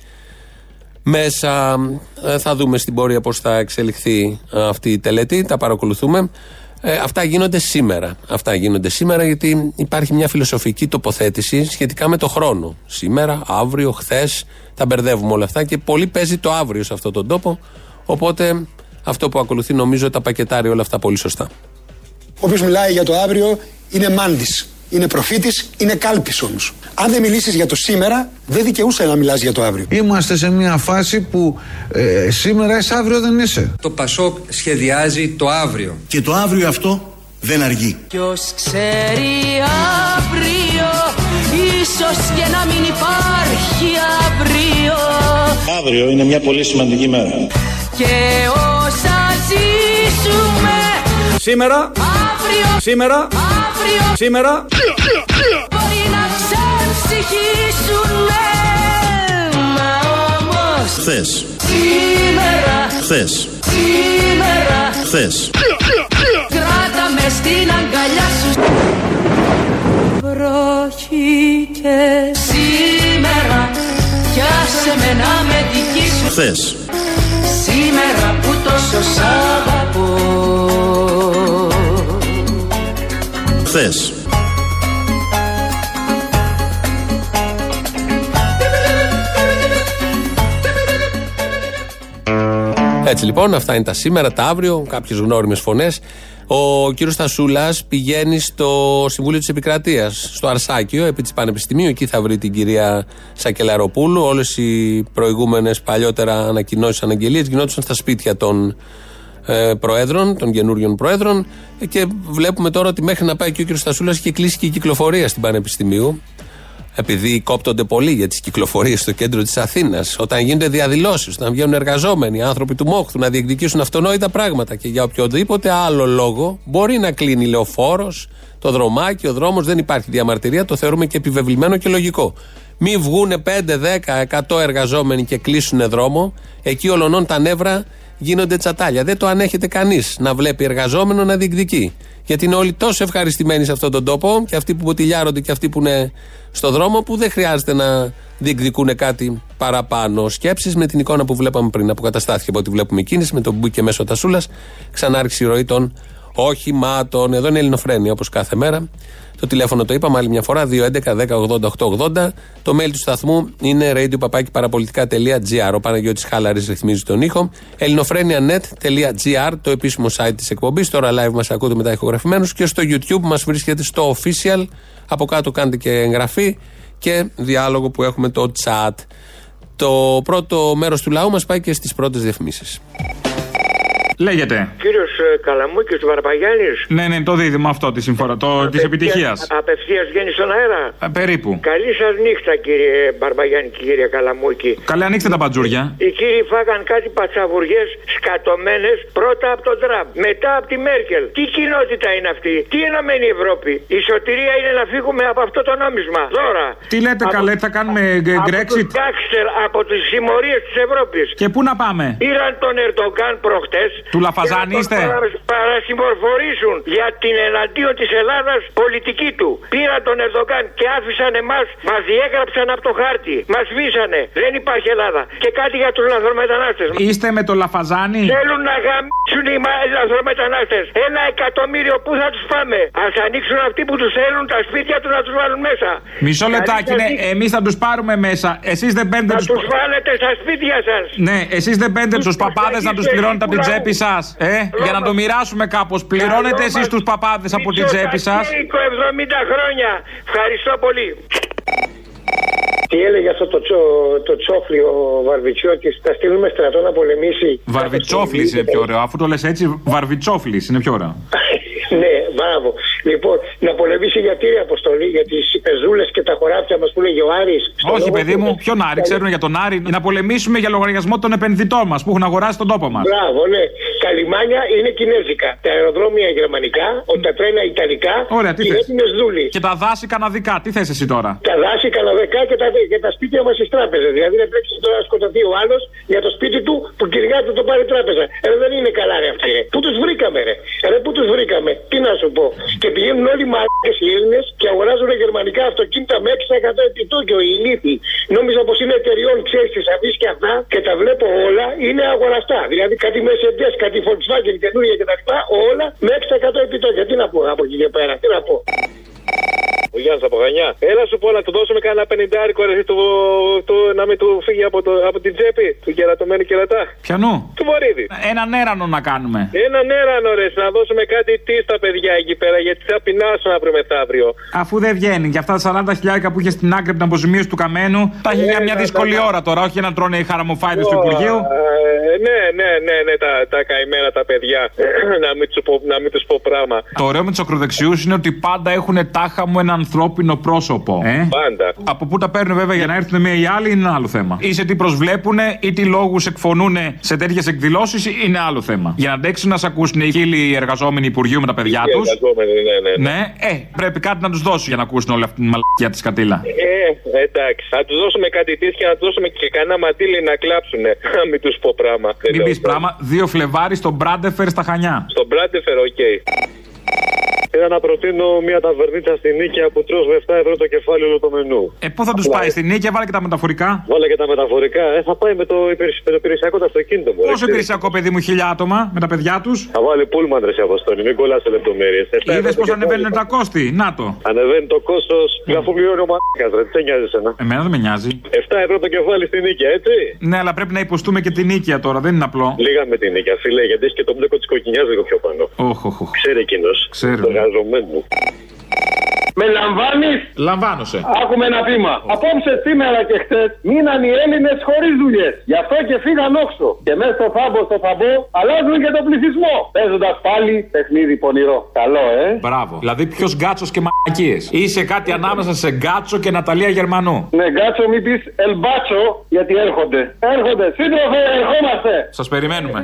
μέσα. Ε, Θα δούμε στην πορεία πώς θα εξελιχθεί ε, αυτή η τελετή. Τα παρακολουθούμε. Ε, αυτά γίνονται σήμερα. Αυτά γίνονται σήμερα γιατί υπάρχει μια φιλοσοφική τοποθέτηση σχετικά με το χρόνο. Σήμερα, αύριο, χθες. Τα μπερδεύουμε όλα αυτά και πολύ παίζει το αύριο σε αυτόν τον τόπο. Οπότε αυτό που ακολουθεί νομίζω τα πακετάρει όλα αυτά πολύ σωστά. Όποιος μιλάει για το αύριο είναι μάντης. Είναι προφήτης, είναι κάλπης όμως. Αν δεν μιλήσεις για το σήμερα, δεν δικαιούσε να μιλάς για το αύριο. Είμαστε σε μια φάση που ε, σήμερα είσαι, αύριο δεν είσαι. Το Πασόκ σχεδιάζει το αύριο. Και το αύριο αυτό δεν αργεί. Ποιος ξέρει αύριο, ίσως και να μην υπάρχει αύριο. Αύριο είναι μια πολύ σημαντική μέρα. Και όσα ζήσουμε Σήμερα, αύριο, σήμερα, αύριο, σήμερα. μπορεί να ξεμψυχήσουνε. Μα όμως Χθες, σήμερα, χθες, σήμερα. Χθες. Κράτα με στην αγκαλιά σου. Βροχή και σήμερα. Κι άσε με να με δική σου. Χθες, Σήμερα που τόσο σ' αγαπώ χθες. Έτσι λοιπόν, αυτά είναι τα σήμερα, τα αύριο, κάποιες γνώριμες φωνές. Ο κύριος Στασούλας πηγαίνει στο Συμβούλιο της Επικρατείας, στο Αρσάκιο, επί της Πανεπιστημίου. Εκεί θα βρει την κυρία Σακελαροπούλου. Όλες οι προηγούμενες παλιότερα ανακοινώσεις, αναγγελίες γινόντουσαν στα σπίτια των ε, προέδρων, των καινούριων προέδρων. Ε, και βλέπουμε τώρα ότι μέχρι να πάει και ο κύριος Στασούλας έχει κλείσει και η κυκλοφορία στην Πανεπιστημίου επειδή κόπτονται πολύ για τις κυκλοφορίες στο κέντρο της Αθήνας, όταν γίνονται διαδηλώσεις, όταν βγαίνουν εργαζόμενοι, άνθρωποι του Μόχθου να διεκδικήσουν αυτονόητα πράγματα και για οποιοδήποτε άλλο λόγο μπορεί να κλείνει λεωφόρος, το δρομάκι, ο δρόμος, δεν υπάρχει διαμαρτυρία, το θεωρούμε και επιβεβλημένο και λογικό. Μη βγούνε 5, 10, 100 εργαζόμενοι και κλείσουν δρόμο, εκεί ολονών τα νεύρα γίνονται τσατάλια. Δεν το ανέχεται κανείς να βλέπει εργαζόμενο να διεκδικεί. Γιατί είναι όλοι τόσο ευχαριστημένοι σε αυτόν τον τόπο και αυτοί που ποτηλιάρονται και αυτοί που είναι στο δρόμο που δεν χρειάζεται να διεκδικούν κάτι παραπάνω. Σκέψεις με την εικόνα που βλέπαμε πριν. Αποκαταστάθηκε από ό,τι βλέπουμε κίνηση με τον που μπήκε μέσω Τασούλας. Ξανά άρχισε η ροή των οχημάτων. Εδώ είναι Ελληνοφρένια όπως κάθε μέρα. Το τηλέφωνο το είπαμε άλλη μια φορά, 2.11.10.80.880. Το mail του σταθμού είναι radio.parapolitica.gr. Ο Παναγιώτης Χάλαρης ρυθμίζει τον ήχο. ελληνοφρένια.net.gr, το επίσημο site της εκπομπής. Τώρα live μας ακούτε μετά ηχογραφημένους και στο YouTube μας βρίσκεται στο official. Από κάτω κάντε και εγγραφή και διάλογο που έχουμε το chat. Το πρώτο μέρος του λαού μας πάει και στις πρώτες διαφημίσεις. Λέγεται. Κύριος Καλαμούκης του Βαρπαγιάννης. Ναι, ναι, το δίδυμο αυτό τη συμφορά, το της επιτυχίας. Απευθείας βγαίνει στον αέρα. περίπου. Καλή σας νύχτα, κύριε Μπαρμπαγιάννη και κύριε Καλαμούκη. Καλέ, ανοίξτε τα μπατζούρια. Οι κύριοι φάγαν κάτι πατσαβουριές σκατωμένες πρώτα από τον Τραμπ, μετά από τη Μέρκελ. Τι κοινότητα είναι αυτή, τι ενωμένη Ευρώπη; Η σωτηρία είναι να φύγουμε από αυτό το νόμισμα. Δώρα. Τι λέτε, από, καλέ, θα κάνουμε Brexit; Από, από τις συμμορίες της Ευρώπης. Και πού να πάμε; Πήραν τον Ερντογκάν προχτές του Λαφαζάνη είστε; Παρασυμμορφορήσουν για την εναντίον της Ελλάδας πολιτική του. Πήραν τον Ερδογκάν και άφησαν εμάς, μας διέγραψαν από το χάρτη. Μας σβήσανε. Δεν υπάρχει Ελλάδα. Και κάτι για τους λαθρομετανάστες. Είστε με το Λαφαζάνη; Θέλουν να γαμίσουν οι λαθρομετανάστες. Ένα εκατομμύριο πού θα τους πάμε. Α ανοίξουν αυτοί που τους θέλουν τα σπίτια τους να τους βάλουν μέσα. Μισό λεπτάκι, ναι. Εμείς θα τους πάρουμε μέσα. Εσείς δεν μπαίνετε τους. τους βάλετε στα σπίτια σας. Ναι, εσείς δεν μπαίνετε τους παπάδες να τους πληρώνετε από την τσέπη σας. Ε, για να το μοιράσουμε κάπως. Πληρώνετε εσείς τους παπάδες από την τσέπη σας. 70 χρόνια. Ευχαριστώ πολύ. Τι έλεγε αυτό το, τσο, το τσόφλι ο Βαρβιτσιώτη, θα στείλουμε στρατό να πολεμήσει; Βαρβιτσόφλι είναι πιο ωραίο. Αφού το λες έτσι, Βαρβιτσόφλι είναι πιο ωραίο. ναι, μπράβο. Λοιπόν, να πολεμήσει για τι αποστολή, για τις πεζούλες και τα χωράφια μας που λέγει ο Άρης. Όχι, παιδί μου, ποιον Άρη, ξέρουν για τον Άρη. Να πολεμήσουμε για λογαριασμό των επενδυτών μας που έχουν αγοράσει τον τόπο μας. Μπράβο, ναι. Καλυμάνια είναι κινέζικα. Τα αεροδρόμια γερμανικά, τα τρένα ιταλικά Ωραία, τι και οι δούλοι. Και τα δάση καναδικά, τι θες εσύ τώρα; Τα δάση καναδικά και τα, και τα σπίτια μας στις τράπεζες. Δηλαδή δεν πρέπει τώρα να σκοτωθεί ο άλλος για το σπίτι του που κυριά του το πάρει τράπεζα. Ε, δεν είναι καλά, ρε αυτοί. Ρε. Πού τους βρήκαμε, ρε; Ε, ρε πού τους βρήκαμε; Τι να σου πω. Και πηγαίνουν όλοι οι μαλάκες οι Έλληνες και αγοράζουν γερμανικά αυτοκίνητα με 6% επιτόκιο. Οι ηλίθιοι. Νόμιζα πως είναι εταιριών, ξέρεις τι αφήσει και αυτά και τα βλέπω όλα είναι αγοραστά. Δηλαδή κάτι μεσεντέ, κάτι τη Volkswagen καινούργια κτλ. Όλα με 6% επιτόκια. Τι να πω από εκεί και πέρα, τι να πω. Ο Γιάννης από Γανιά. Έλα σου πω να του δώσουμε κανένα πενιντάρικο ρε, του, του, να μην του φύγει από, το, από την τσέπη του κερατωμένου κερατά. Πιανού. Του Βορύδη. Έναν έρανο να κάνουμε. Έναν έρανο ρε, να δώσουμε κάτι τι στα παιδιά εκεί πέρα γιατί θα πεινάσουν αύριο μεθαύριο. Αφού δεν βγαίνει και αυτά τα 40 χιλιάρικα που είχε στην άκρη από την αποζημίωση του καμένου, τα έχει για μια δύσκολη ώρα τώρα, όχι να τρώνε οι χαραμοφάιδε του Υπουργείου. Ε, ναι, ναι, ναι, ναι, τα, τα καημένα τα παιδιά. να μην τους πω, να μην τους πω πράγμα. Το ωραίο με τους ακροδεξιούς είναι ότι πάντα έχουν τάχα μου ένα ανθρώπινο πρόσωπο. Ε; Πάντα. Από πού τα παίρνουν βέβαια για να έρθουν μία ή άλλη είναι ένα άλλο θέμα. Ή σε τι προσβλέπουν ή τι λόγους εκφωνούν σε τέτοιες εκδηλώσεις είναι άλλο θέμα. Για να αντέξουν να σε ακούσουν οι χίλιοι εργαζόμενοι Υπουργείου με τα παιδιά Οι τους. εργαζόμενοι, ναι, ναι, ναι. Ναι, ε, πρέπει κάτι να τους δώσει για να ακούσουν όλη αυτή την μαλακία της κατήλα. Ε, εντάξει. Θα τους δώσουμε κάτι τι και να τους δώσουμε και κανένα μαντίλι να κλάψουν. Να μην τους πω πράγμα. Δεν Μην λέω πεις πράγμα, 2 Φλεβάρι στον Μπράντεφερ στα Χανιά. Στον Μπράντεφερ, οκ. Πήρα να προτείνω μια ταβερνίτσα στην Νίκη που τρως με 7 ευρώ το κεφάλι όλο το μενού. Ε, πού θα τους πάει στην Νίκη, βάλε και τα μεταφορικά; Βάλε και τα μεταφορικά. Ε, θα πάει με το, υπηρεσ- με το υπηρεσιακό το αυτοκίνητο μου. Πόσο υπηρεσιακό παιδί μου, χίλια άτομα με τα παιδιά τους; Θα βάλει πούλμαν ρε σε αποστολή, μην κολλάς σε λεπτομέρειες. Είδες πώ ανεβαίνουν τα κόστη; Να το. Ανεβαίνει το κόστος, αφού πληρώνει ο μαλάκας, ρε. Τι σε νοιάζει εσένα; Εμένα δεν με νοιάζει. 7 ευρώ το κεφάλι στην νίκη, έτσι. Ναι, αλλά πρέπει να υποστούμε και την νίκαια τώρα, δεν είναι απλό. Λίγα με την νίκη, φίλε, γιατί έχει και το μπλέκο της κοκκινιάς λίγο πιο πάνω. Όχ, όχ, όχ. Ξέρει εκείνος. Ξέρω. Το εργαζομένο. Με λαμβάνεις; Λαμβάνωσε. Άκουμε ένα βήμα. Απόψε, σήμερα και χτε μείναν οι Έλληνες χωρίς δουλειές. Γι' αυτό και φύγαν όξο. Και μέσα στο φάμπο, στο φαμπό, αλλάζουν και τον πληθυσμό. Παίζοντας πάλι παιχνίδι πονηρό. Καλό, ε; Μπράβο. Δηλαδή ποιος γκάτσος και μαλακίες; Είσαι κάτι ανάμεσα σε γκάτσο και Ναταλία Γερμανού. Ναι, γκάτσο, μην πεις ελμπάτσο, γιατί έρχονται. Έρχονται. Σύντροφε, ερχόμαστε. Σας περιμένουμε.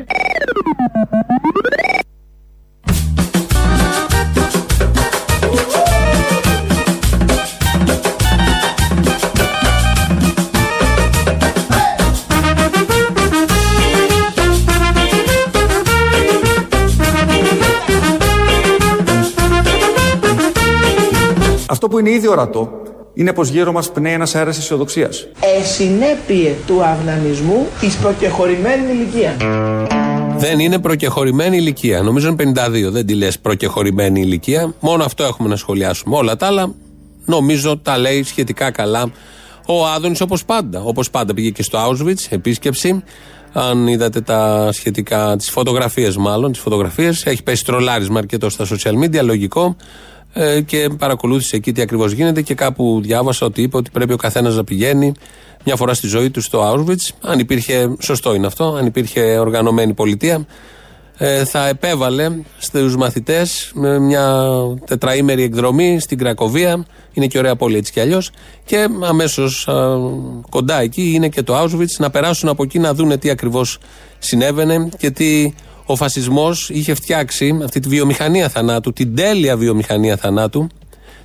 Αυτό που είναι ήδη ορατό είναι πως γύρω μας πνέει ένας αέρας αισιοδοξίας. Ε, συνέπειε του αυνανισμού εις προκεχωρημένης ηλικίας. Δεν είναι προκεχωρημένη ηλικία. Νομίζω είναι 52. Δεν τη λες προκεχωρημένη ηλικία. Μόνο αυτό έχουμε να σχολιάσουμε. Όλα τα άλλα νομίζω τα λέει σχετικά καλά ο Άδωνης όπως πάντα. Όπως πάντα πήγε και στο Auschwitz, επίσκεψη. Αν είδατε τα σχετικά, τις φωτογραφίες μάλλον, τις φωτογραφίες, έχει πέσει τρολάρισμα αρκετό στα social media, λογικό. Ε, και παρακολούθησε εκεί τι ακριβώς γίνεται και κάπου διάβασα ότι είπε ότι πρέπει ο καθένας να πηγαίνει μια φορά στη ζωή του στο Auschwitz. Αν υπήρχε, σωστό είναι αυτό, αν υπήρχε οργανωμένη πολιτεία, ε, θα επέβαλε στους μαθητές με μια τετραήμερη εκδρομή στην Κρακοβία. Είναι και ωραία πόλη έτσι κι αλλιώς. Και αμέσως κοντά εκεί είναι και το Auschwitz να περάσουν από εκεί να δούνε τι ακριβώς συνέβαινε και τι ο φασισμός είχε φτιάξει αυτή τη βιομηχανία θανάτου, την τέλεια βιομηχανία θανάτου,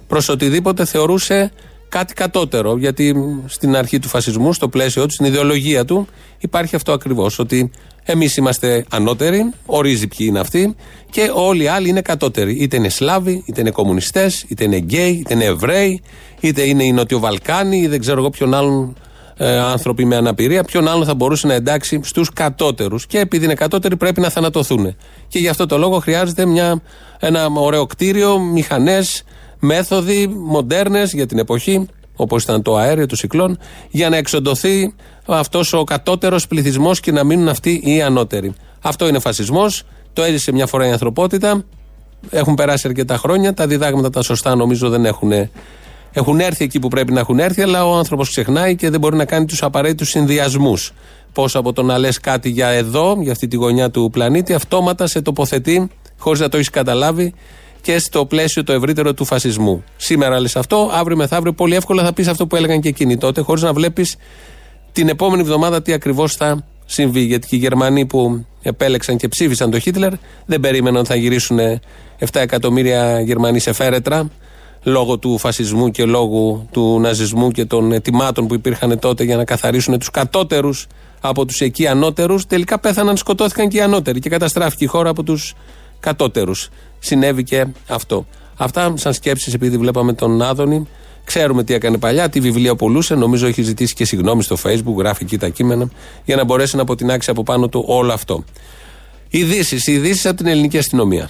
προς οτιδήποτε θεωρούσε κάτι κατώτερο. Γιατί στην αρχή του φασισμού, στο πλαίσιο του, στην ιδεολογία του, υπάρχει αυτό ακριβώς. Ότι εμείς είμαστε ανώτεροι, ορίζει ποιοι είναι αυτοί, και όλοι οι άλλοι είναι κατώτεροι. Είτε είναι Σλάβοι, είτε είναι κομμουνιστές, είτε είναι γκέι, είτε είναι Εβραίοι, είτε είναι οι Νοτιοβαλκάνοι, ή δεν ξέρω εγώ ποιον άλλον ε, άνθρωποι με αναπηρία, ποιον άλλον θα μπορούσε να εντάξει στους κατώτερους. Και επειδή είναι κατώτεροι, πρέπει να θανατωθούν. Και γι' αυτό το λόγο χρειάζεται μια, ένα ωραίο κτίριο, μηχανές, μέθοδοι μοντέρνες για την εποχή, όπως ήταν το αέριο, το κυκλών, για να εξοντωθεί αυτός ο κατώτερος πληθυσμός και να μείνουν αυτοί οι ανώτεροι. Αυτό είναι φασισμός. Το έζησε μια φορά η ανθρωπότητα. Έχουν περάσει αρκετά χρόνια. Τα διδάγματα τα σωστά νομίζω δεν έχουν έχουν έρθει εκεί που πρέπει να έχουν έρθει, αλλά ο άνθρωπος ξεχνάει και δεν μπορεί να κάνει τους απαραίτητους συνδυασμούς. Πώς από το να λες κάτι για εδώ, για αυτή τη γωνιά του πλανήτη, αυτόματα σε τοποθετεί, χωρίς να το έχεις καταλάβει, και στο πλαίσιο το ευρύτερο του φασισμού. Σήμερα λες αυτό, αύριο μεθαύριο πολύ εύκολα θα πεις αυτό που έλεγαν και εκείνοι τότε, χωρίς να βλέπεις την επόμενη εβδομάδα τι ακριβώς θα συμβεί. Γιατί και οι Γερμανοί που επέλεξαν και ψήφισαν τον Χίτλερ δεν περίμεναν ότι θα γυρίσουν 7 εκατομμύρια Γερμανοί σε φέρετρα λόγω του φασισμού και λόγω του ναζισμού και των ετοιμάτων που υπήρχαν τότε για να καθαρίσουν τους κατώτερους από τους εκεί ανώτερους. Τελικά πέθαναν, σκοτώθηκαν και οι ανώτεροι και καταστράφηκε η χώρα από τους κατώτερους. Συνέβη και αυτό. Αυτά σαν σκέψεις επειδή βλέπαμε τον Άδωνη. Ξέρουμε τι έκανε παλιά, τι βιβλία πουλούσε. Νομίζω έχει ζητήσει και συγγνώμη στο Facebook, γράφει εκεί τα κείμενα, για να μπορέσει να αποτινάξει από πάνω του όλο αυτό. Ειδήσεις, ειδήσεις από την ελληνική αστυνομία.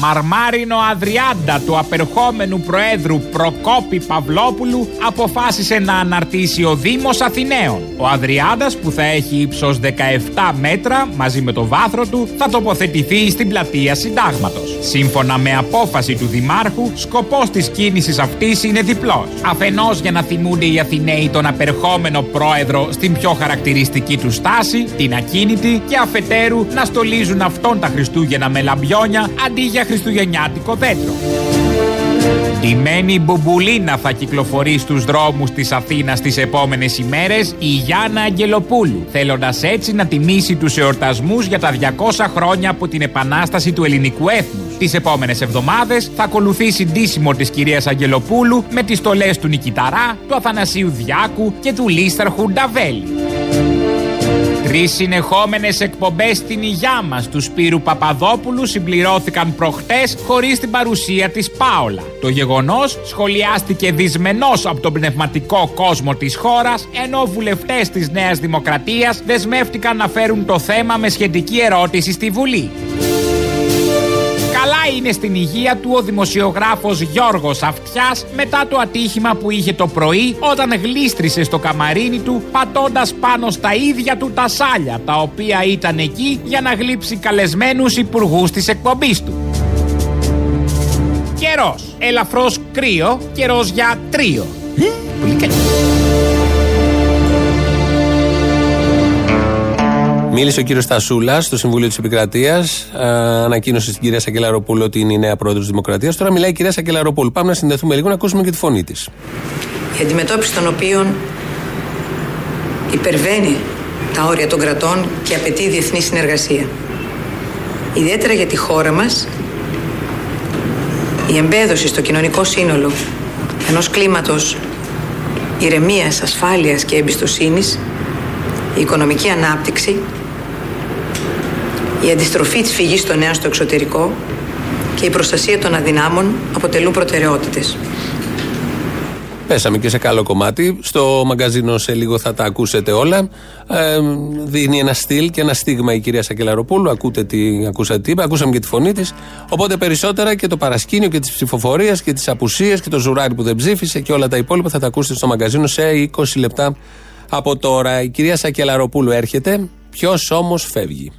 Μαρμάρινο Αδριάντα του απερχόμενου Προέδρου Προκόπη Παυλόπουλου αποφάσισε να αναρτήσει ο Δήμος Αθηναίων. Ο Αδριάντας που θα έχει ύψος 17 μέτρα μαζί με το βάθρο του θα τοποθετηθεί στην πλατεία Συντάγματος. Σύμφωνα με απόφαση του Δημάρχου, σκοπός της κίνησης αυτής είναι διπλός. Αφενός για να θυμούνται οι Αθηναίοι τον απερχόμενο Πρόεδρο στην πιο χαρακτηριστική του στάση, την ακίνητη και αφετέρου να στολίζουν αυτόν τα Χριστούγεννα με λαμπιόνια αντί για χριστουγεννιάτικο δέντρο. Μένη μπουμπουλίνα θα κυκλοφορεί στους δρόμους της Αθήνας τις επόμενες ημέρες η Γιάννα Αγγελοπούλου, θέλοντας έτσι να τιμήσει τους εορτασμούς για τα 200 χρόνια από την επανάσταση του ελληνικού έθνους. Τις επόμενες εβδομάδες θα ακολουθήσει ντύσιμο της κυρίας Αγγελοπούλου με τις στολές του Νικηταρά, του Αθανασίου Διάκου και του Λίσταρχου Νταβέλη. Τρεις συνεχόμενες εκπομπές στην υγειά μας τους Σπύρου Παπαδόπουλου συμπληρώθηκαν προχτές χωρίς την παρουσία της Πάολα. Το γεγονός σχολιάστηκε δυσμενώς από τον πνευματικό κόσμο της χώρας, ενώ βουλευτές της Νέας Δημοκρατίας δεσμεύτηκαν να φέρουν το θέμα με σχετική ερώτηση στη Βουλή. Καλά είναι στην υγεία του ο δημοσιογράφος Γιώργος Αυτιάς μετά το ατύχημα που είχε το πρωί όταν γλίστρισε στο καμαρίνι του πατώντας πάνω στα ίδια του τα σάλια τα οποία ήταν εκεί για να γλύψει καλεσμένους υπουργούς της εκπομπής του. Καιρός. Ελαφρώς κρύο. Καιρός για τρίο. Πολύ Μίλησε ο κύριος Στασούλας στο Συμβούλιο της Επικρατείας. Ανακοίνωσε στην κυρία Σακελαροπούλου ότι είναι η νέα πρόεδρος της Δημοκρατίας. Τώρα μιλάει η κυρία Σακελαροπούλου. Πάμε να συνδεθούμε λίγο να ακούσουμε και τη φωνή της. Η αντιμετώπιση των οποίων υπερβαίνει τα όρια των κρατών και απαιτεί διεθνή συνεργασία. Ιδιαίτερα για τη χώρα μας, η εμπέδωση στο κοινωνικό σύνολο ενός κλίματος ηρεμίας, ασφάλειας και εμπιστοσύνης, η οικονομική ανάπτυξη, η αντιστροφή της φυγής των νέων στο εξωτερικό και η προστασία των αδυνάμων αποτελούν προτεραιότητες. Πέσαμε και σε καλό κομμάτι. Στο μαγκαζίνο σε λίγο θα τα ακούσετε όλα. Ε, δίνει ένα στυλ και ένα στίγμα η κυρία Σακελαροπούλου. Ακούτε τι, ακούσατε τι είπε, ακούσαμε και τη φωνή της. Οπότε περισσότερα και το παρασκήνιο και τη ψηφοφορία και τις απουσίες και το ζουράρι που δεν ψήφισε και όλα τα υπόλοιπα θα τα ακούσετε στο μαγκαζίνο σε 20 λεπτά από τώρα. Η κυρία Σακελαροπούλου έρχεται. Ποιος όμως φεύγει;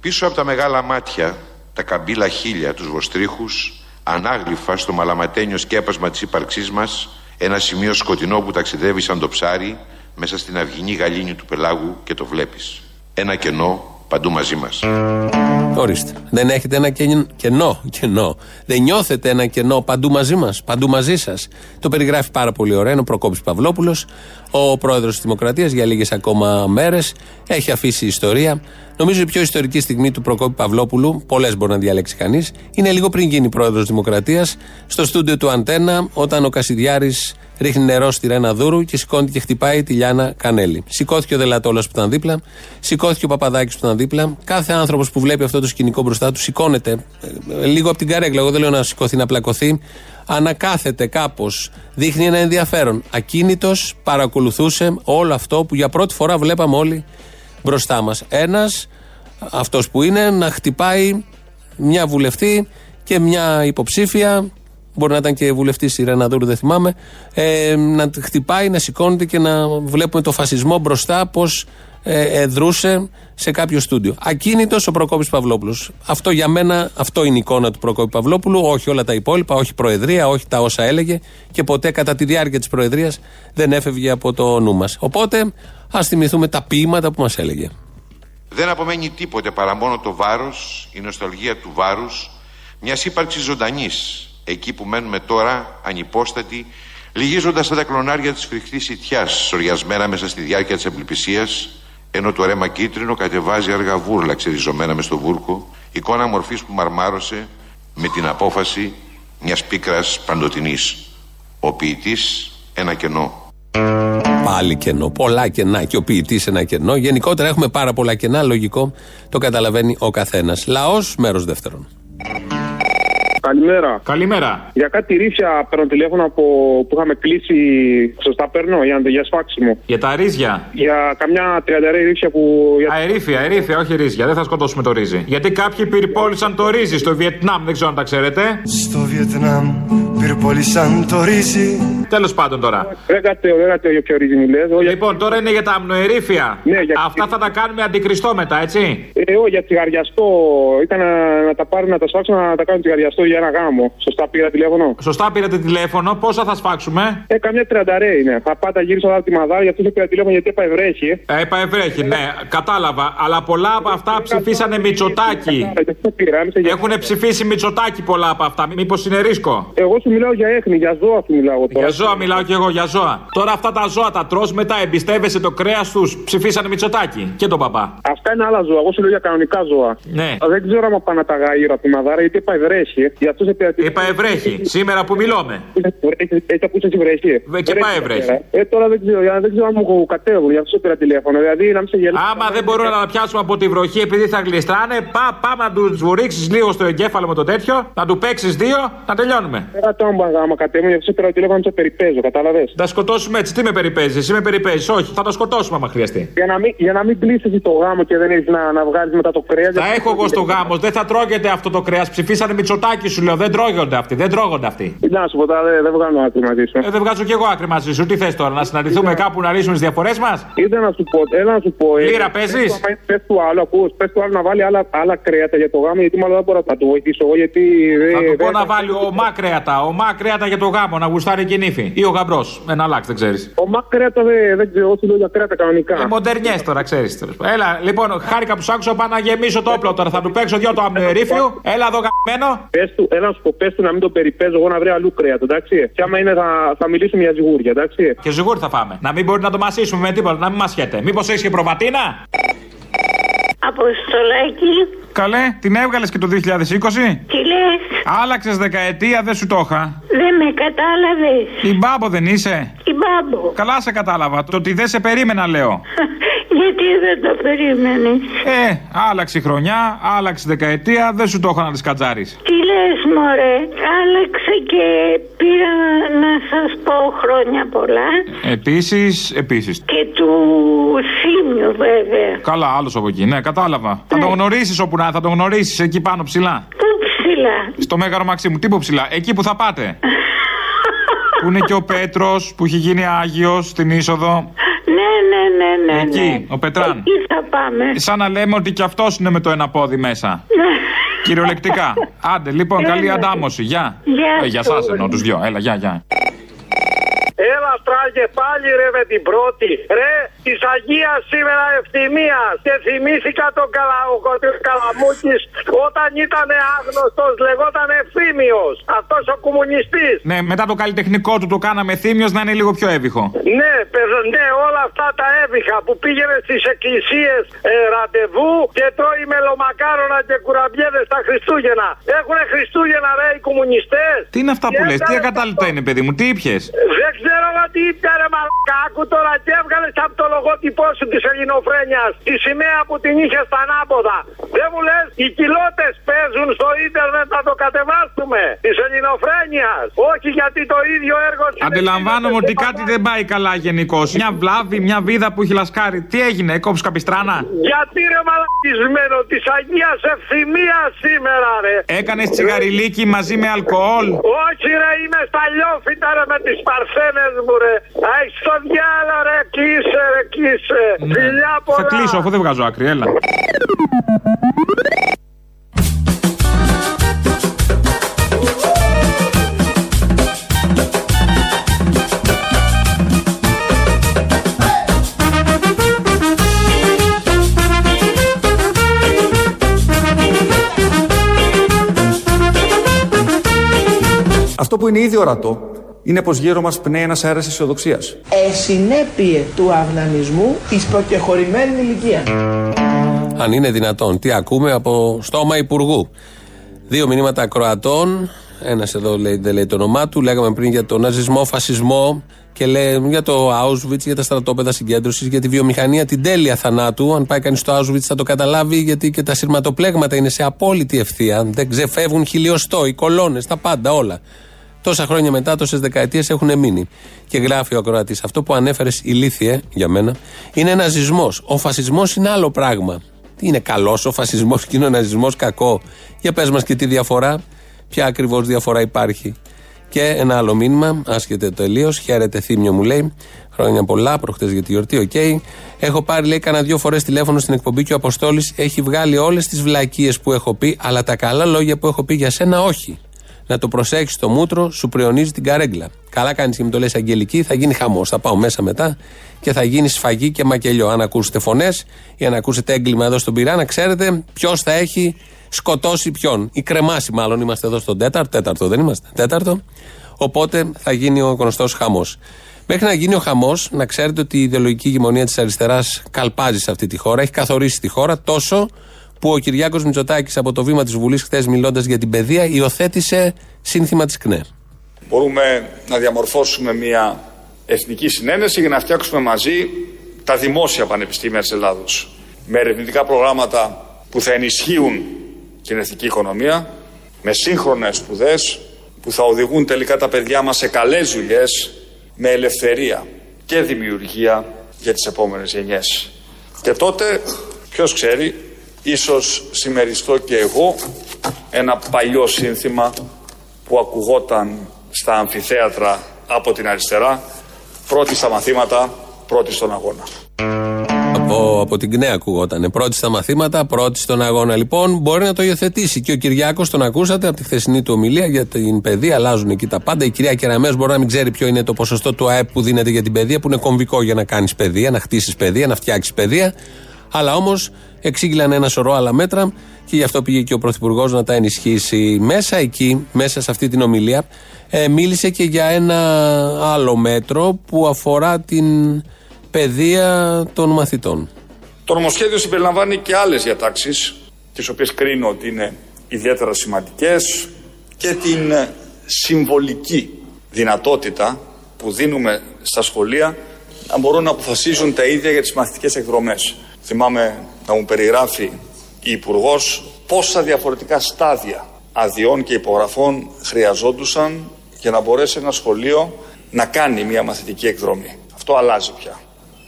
Πίσω από τα μεγάλα μάτια, τα καμπύλα χίλια, τους βοστρίχους, ανάγλυφα στο μαλαματένιο σκέπασμα της ύπαρξής μας, ένα σημείο σκοτεινό που ταξιδεύει σαν το ψάρι μέσα στην αυγινή γαλήνη του πελάγου και το βλέπεις. Ένα κενό παντού μαζί μας. Ορίστε. Δεν έχετε ένα κενό, κενό. Δεν νιώθετε ένα κενό παντού μαζί μας, παντού μαζί σας. Το περιγράφει πάρα πολύ ωραία. Είναι ο Προκόπης Παυλόπουλος, ο πρόεδρος της Δημοκρατίας για λίγες ακόμα μέρες. Έχει αφήσει ιστορία. Νομίζω η πιο ιστορική στιγμή του Προκόπη Παυλόπουλου, πολλές μπορεί να διαλέξει κανείς, είναι λίγο πριν γίνει πρόεδρος Δημοκρατίας, στο στούντιο του Αντένα, όταν ο Κασιδιάρης ρίχνει νερό στη Ρένα Δούρου και σηκώνει και χτυπάει τη Λιάνα Κανέλη. Σηκώθηκε ο Δελατόλο που ήταν δίπλα, σηκώθηκε ο Παπαδάκης που ήταν δίπλα. Κάθε άνθρωπος που βλέπει αυτό το σκηνικό μπροστά του σηκώνεται ε, λίγο από την καρέκλα. Εγώ δεν λέω να σηκωθεί, να πλακωθεί. Ανακάθεται κάπως. Δείχνει ένα ενδιαφέρον. Ακίνητος παρακολουθούσε όλο αυτό που για πρώτη φορά βλέπαμε όλοι μπροστά μας. Ένας, αυτός που είναι, να χτυπάει μια βουλευτή και μια υποψήφια μπορεί να ήταν και βουλευτής η Ρεναδούρου, δεν θυμάμαι, ε, να χτυπάει, να σηκώνεται και να βλέπουμε το φασισμό μπροστά πώς ε, δρούσε σε κάποιο στούντιο. Ακίνητος ο Προκόπης Παυλόπουλος. Αυτό για μένα, αυτό είναι η εικόνα του Προκόπη Παυλόπουλου, όχι όλα τα υπόλοιπα, όχι Προεδρία, όχι τα όσα έλεγε και ποτέ κατά τη διάρκεια της Προεδρίας δεν έφευγε από το νου μας. Οπότε ας θυμηθούμε τα ποίηματα που μας έλεγε. Δεν απομένει τίποτε παρά μόνο το βάρος, η νοσταλγία του βάρους, μιας ύπαρξης ζωντανής, εκεί που μένουμε τώρα ανυπόστατοι, λυγίζοντας τα κλονάρια της φρικτής ιτιάς, σοριασμένα μέσα στη διάρκεια της απελπισία, ενώ το ρέμα κίτρινο κατεβάζει αργά βούρλα ξεριζωμένα μες στο βούρκο, εικόνα μορφής που μαρμάρωσε με την απόφαση μιας πίκρας παντοτινής. Ο ποιητής ένα κενό. Πάλι κενό. Πολλά κενά. Και ο ποιητής ένα κενό. Γενικότερα έχουμε πάρα πολλά κενά. Λογικό το καταλαβαίνει ο καθένας. Λαός, μέρος δεύτερον. Καλημέρα. Καλημέρα. Για κάτι ρίσια παίρνω τηλέφωνο από που είχαμε κλείσει. Σωστά παίρνω για, για σφάξιμο. Για τα ρίζια. Για καμιά τριανταρέα ρίσια που. Για... Α, ερήφια, ερήφια, όχι ρίζια. Δεν θα σκοτώσουμε το ρύζι. Γιατί κάποιοι πυρπόλησαν το ρύζι στο Βιετνάμ, δεν ξέρω αν τα ξέρετε. Στο Βιετνάμ πυρπόλησαν το ρύζι. Τέλος πάντων τώρα. Δεν κατέω, δεν κατέω για ποιο ρύζι μιλές. Λοιπόν, τώρα είναι για τα αμνοερήφια. Ναι, για... Αυτά θα τα κάνουμε αντικριστό μετά, έτσι; Ε, όχι, για τσιγαριαστό. Ήταν να, να τα πάρουν, να τα σφάξουν, να τα κάνουν τσιγαριαστό για ένα γάμο. Σωστά πήρα τηλέφωνο. Σωστά πήρατε τηλέφωνο. Πόσα θα σφάξουμε. Ε, καμιά τριανταρέ είναι. Θα πάτε γύρω από τη μαδάρα, γιατί δεν πήρα τηλέφωνο γιατί επαευρέχει. Ε, επαευρέχει, ναι, κατάλαβα. Αλλά πολλά από αυτά ψηφίσανε Μητσοτάκι. Έχουν ψηφίσει Μητσοτάκι πολλά από αυτά. Μήπω είναι ρίσκο. Εγώ σου μιλάω για έχνη, για ζώα σου μιλάω τώρα. Για ζώα μιλάω και εγώ, για ζώα. Τώρα αυτά τα ζώα τα τρώ μετά εμπιστεύεσαι το κρέα του. Ψηφίσανε Μητσοτάκι και τον παπά. Αυτά είναι άλλα ζώα. Εγώ σου λέω για κανονικά ζώα. Ναι. Δεν ξέρω αν πάνε τα γαΐρα από τη μαδάρα γιατί επαευρέχει. Για αυτούς Είπα ευρέχει. Σήμερα που μιλώμε. Έτσι ακούσει εσύ βρέχει. Και πάει ευρέχει. Ε, τώρα δεν ξέρω, δεν ξέρω αν μου κατέβουν, γι' αυτό πήρα τηλέφωνο. Δηλαδή να μην σε γελάσει. Άμα δεν μπορούν να πιάσουμε από τη βροχή επειδή θα γλιστράνε, πά, πάμε να τους βουρίξει λίγο στο εγκέφαλο με το τέτοιο, να του παίξεις δύο, να τελειώνουμε. Δεν το άμα κατέβουν, γι' αυτό πήρα τηλέφωνο να σε περιπέζω, κατάλαβε. Θα σκοτώσουμε έτσι, τι με περιπέζεις, εσύ με περιπέζεις, όχι, θα το σκοτώσουμε άμα χρειαστεί. Για να μην, για να μην πλήσει το γάμο και δεν έχεις να, να βγάλεις μετά το κρέας. Θα έχω εγώ στο γάμος, δεν θα τρώγεται αυτό το κρέας. Ψηφίσανε μυτσοτάκι σου λέω, δεν τρώγονται αυτοί, δεν τρώγονται αυτοί. Να σου πω τώρα, δεν, δεν βγάζω άκρη μαζί σου. Ε, δεν βγάζω κι εγώ άκρη μαζί σου. Τι θες τώρα, να συναντηθούμε κάπου να λύσουμε τις διαφορές μας; Ήρθε να σου πω, έλα να σου πω. ε, Λύρα παίζεις; Πες του άλλου, ακούς, πες του άλλου να βάλει άλλα, άλλα κρέατα για το γάμο, γιατί μάλλον δεν μπορώ να του βοηθήσω εγώ, γιατί. Θα του πω να βάλει ομά κρέατα, ομά κρέατα για το γάμο, να γουστάρει και νύφη. Ή ο γαμπρός, ένα αλλάξ, δεν ξέρεις. Ομά κρέατα δεν, δεν ξέρω, όχι λέω για κρέατα κανονικά. Ε, μοντερνιές τώρα, ξέρεις. Έλα, λοιπόν, χάρηκα που σ' άκουσα, πάω να γεμίσω το όπλο τώρα. Θα του παίξω δυο το αμνοερήφιο. Έλα εδώ γαμμένο. Πες του, έλα να σου πω, πε του να μην το περιπέζω εγώ να βρει αλλού κρέατα, εντάξει. Και άμα είναι θα, θα μιλήσουμε για ζυγούρια, εντάξει. Και ζυγούρι θα φάμε. Να μην μπορεί να το μασίσουμε με τίποτα, να μην μασιέται. Μήπως έχεις και προβατίνα; Αποστολάκι. Καλέ, την έβγαλες και το 2020. Τι λες; Άλλαξες δεκαετία, δεν σου το είχα. Δεν με κατάλαβες. Η μπάμπο δεν είσαι; Η μπάμπο. Καλά σε κατάλαβα. Το ότι δεν σε περίμενα, λέω. Γιατί δεν το περίμενες; Ε, άλλαξε η χρονιά, άλλαξε δεκαετία, δεν σου το είχα να τη κατζάρεις. Τι λες, Μωρέ; Άλλαξε και πήρα να σας πω χρόνια πολλά. Επίσης, επίσης. Και του Θήμιου, βέβαια. Καλά, άλλος από εκεί. Ναι, κατάλαβα. Θα τον γνωρίσεις όπου να, θα τον γνωρίσεις εκεί πάνω ψηλά; Πού ψηλά; Στο μέγαρο Μαξίμου. Τι που ψηλά, εκεί που θα πάτε. που είναι και ο Πέτρος που έχει γίνει Άγιος στην είσοδο. Ναι, ναι, ναι, ναι. Εκεί, ναι. ο Πετράν. Εκεί θα πάμε. Σαν να λέμε ότι κι αυτός είναι με το ένα πόδι μέσα. Κυριολεκτικά. Άντε, λοιπόν, καλή Έλα. αντάμωση. Γεια. Γεια Ε, για σου. σας εννοώ τους δυο. Έλα, γεια, γεια. Έλα στράγε πάλι ρε με την πρώτη. Ρε της Αγίας σήμερα ευθυμίας. Και θυμήθηκα τον Καλαμούκης όταν ήταν άγνωστος, λεγόταν ευθύμιο. Αυτός ο κομμουνιστής. Ναι, μετά το καλλιτεχνικό του το κάναμε θύμιος να είναι λίγο πιο έβυχο. Ναι, παιδε, ναι, όλα αυτά τα έβηχα που πήγαινε στις εκκλησίες ε, ραντεβού και τρώει μελομακάρονα και κουραμπιέδες τα Χριστούγεννα. Έχουν Χριστούγεννα, ρε, οι κομμουνιστές; Τι είναι αυτά που λες, τι ακατάληπτα είναι, παιδί μου, τι ήπιες; Δεν ξέρω εγώ τι είπε ρε μαλακά. Άκου τώρα και έβγαλες από το λογότυπό σου της ελληνοφρένειας τη σημαία που την είχες στα ανάποδα. Δεν μου λες, οι κοιλότε παίζουν στο ίντερνετ να το κατεβάσουμε της ελληνοφρένειας. Όχι γιατί το ίδιο έργο Αντιλαμβάνομαι ότι κάτι δεν πάει καλά γενικώς. Μια βλάβη, μια βίδα που έχει λασκάρει. Τι έγινε, έκοψε καπιστράνα; Γιατί ρε μαλακισμένο της Αγίας Ευθυμίας σήμερα ρε. Έκανες τσιγαριλίκι μαζί με αλκοόλ; Όχι ρε, είμαι στα λιόφυτα ρε με τις παρθένες μου ρε. Αϊ στο διάλο ρε, κλείσε ρε, κλείσε. Φιλιά πολλά. Θα κλείσω αφού δεν βγάζω άκρη, έλα. Αυτό που είναι ήδη ορατό είναι πως γύρω μας πνέει ένας αέρας αισιοδοξίας. Εσυνέπειε του αυνανισμού εις προκεχωρημένης ηλικίας. Αν είναι δυνατόν. Τι ακούμε από στόμα Υπουργού. Δύο μηνύματα ακροατών. Ένας εδώ λέει, δεν λέει το όνομά του. Λέγαμε πριν για τον ναζισμό, φασισμό Και λέει για το Auschwitz, για τα στρατόπεδα συγκέντρωσης, για τη βιομηχανία, την τέλεια θανάτου. Αν πάει κανείς στο Auschwitz θα το καταλάβει, γιατί και τα σειρματοπλέγματα είναι σε απόλυτη ευθεία. Δεν ξεφεύγουν χιλιοστό, οι κολόνες, τα πάντα όλα. Τόσα χρόνια μετά, τόσες δεκαετίες έχουν μείνει. Και γράφει ο ακροατής, αυτό που ανέφερες ηλίθιε για μένα, είναι ναζισμός. Ο φασισμός είναι άλλο πράγμα. Τι είναι καλός ο φασισμός και είναι ο ναζισμός κακό; Για πες μας και τι διαφορά, ποια ακριβώς διαφορά υπάρχει. Και ένα άλλο μήνυμα, άσχετε τελείως. Χαίρετε, Θύμιο μου λέει. Χρόνια πολλά, προχτές για τη γιορτή, οκ. Έχω πάρει, λέει, κανένα δύο φορές τηλέφωνο στην εκπομπή και ο Αποστόλης έχει βγάλει όλες τις βλακείες που έχω πει, αλλά τα καλά λόγια που έχω πει για σένα όχι. Να το προσέξεις το μούτρο, σου πριονίζει την καρέγκλα. Καλά κάνεις και μου το λες Αγγελική, θα γίνει χαμός. Θα πάω μέσα μετά και θα γίνεις σφαγή και μακελιό. Αν ακούσετε φωνές ή αν ακούσετε έγκλημα εδώ στον πυρά, να ξέρετε ποιος θα έχει σκοτώσει ποιον. Ή κρεμάσει, μάλλον. Είμαστε εδώ στον τέταρτο. Τέταρτο δεν είμαστε. Τέταρτο. Οπότε θα γίνει ο γνωστός χαμός. Μέχρι να γίνει ο χαμός, να ξέρετε ότι η ιδεολογική γημονία της αριστεράς καλπάζει σε αυτή τη χώρα, έχει καθορίσει τη χώρα τόσο που ο Κυριάκος Μητσοτάκης από το βήμα της Βουλής, χθες μιλώντας για την παιδεία, υιοθέτησε σύνθημα της ΚΝΕ. Μπορούμε να διαμορφώσουμε μια εθνική συνένεση για να φτιάξουμε μαζί τα δημόσια πανεπιστήμια της Ελλάδος με ερευνητικά προγράμματα που θα ενισχύουν την εθνική οικονομία με σύγχρονες σπουδές που θα οδηγούν τελικά τα παιδιά μας σε καλές δουλειές με ελευθερία και δημιουργία για τις επόμενες γενιές. Και τότε, ποιος ξέρει, ίσως συμμεριστώ και εγώ ένα παλιό σύνθημα που ακουγόταν στα αμφιθέατρα από την αριστερά πρώτη στα μαθήματα, πρώτη στον αγώνα. Από, από την ΚΝΕ ακουγόταν. Πρώτη στα μαθήματα, πρώτη στον αγώνα. Λοιπόν, μπορεί να το υιοθετήσει και ο Κυριάκος, τον ακούσατε από τη χθεσινή του ομιλία για την παιδεία. Αλλάζουν εκεί τα πάντα. Η κυρία Κεραμέο μπορεί να μην ξέρει ποιο είναι το ποσοστό του ΑΕΠ που δίνεται για την παιδεία, που είναι κομβικό για να κάνεις παιδεία, να χτίσεις παιδεία, να φτιάξεις παιδεία. Αλλά όμως εξήγηλαν ένα σωρό άλλα μέτρα και γι' αυτό πήγε και ο Πρωθυπουργός να τα ενισχύσει. Μέσα εκεί, μέσα σε αυτή την ομιλία, ε, μίλησε και για ένα άλλο μέτρο που αφορά την παιδεία των μαθητών. Το νομοσχέδιο συμπεριλαμβάνει και άλλες διατάξεις, τις οποίες κρίνω ότι είναι ιδιαίτερα σημαντικές και την ε, συμβολική δυνατότητα που δίνουμε στα σχολεία να μπορούν να αποφασίζουν τα ίδια για τις μαθητικές εκδρομές. Θυμάμαι να μου περιγράφει η Υπουργός πόσα διαφορετικά στάδια αδειών και υπογραφών χρειαζόντουσαν για να μπορέσει ένα σχολείο να κάνει μια μαθητική εκδρομή. Αυτό αλλάζει πια.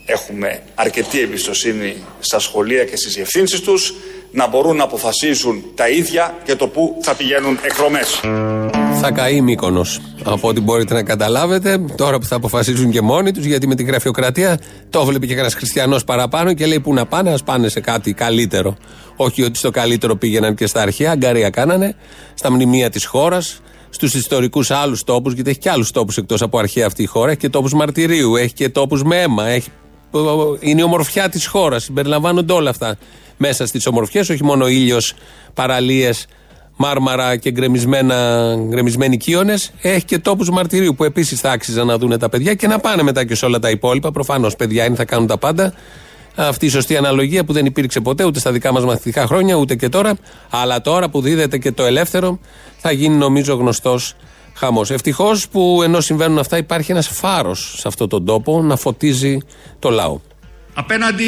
Έχουμε αρκετή εμπιστοσύνη στα σχολεία και στις διευθύνσεις τους να μπορούν να αποφασίζουν τα ίδια για το πού θα πηγαίνουν εκδρομές. Θα καεί Μύκονο. Από ό,τι μπορείτε να καταλάβετε, τώρα που θα αποφασίζουν και μόνοι τους, γιατί με την γραφειοκρατία το βλέπει και ένας χριστιανός παραπάνω και λέει: Πού να πάνε, ας πάνε σε κάτι καλύτερο. Όχι ότι στο καλύτερο πήγαιναν και στα αρχαία, αγκαρία κάνανε, στα μνημεία της χώρας, στους ιστορικούς άλλους τόπους, γιατί έχει και άλλους τόπους εκτός από αρχαία αυτή η χώρα. Έχει και τόπους μαρτυρίου, έχει και τόπους με αίμα. Έχει... Είναι η ομορφιά της χώρας. Συμπεριλαμβάνονται όλα αυτά μέσα στις ομορφιές, όχι μόνο ήλιος, παραλίες, μάρμαρα και γκρεμισμένοι κύονε. Έχει και τόπους μαρτυρίου που επίσης θα άξιζαν να δουν τα παιδιά και να πάνε μετά και σε όλα τα υπόλοιπα. Προφανώς παιδιά είναι, θα κάνουν τα πάντα. Αυτή η σωστή αναλογία που δεν υπήρξε ποτέ ούτε στα δικά μας μαθητικά χρόνια ούτε και τώρα. Αλλά τώρα που δίδεται και το ελεύθερο θα γίνει νομίζω γνωστός χαμός. Ευτυχώς που ενώ συμβαίνουν αυτά υπάρχει ένας φάρος σε αυτόν τον τόπο να φωτίζει το λαό. Απέναντι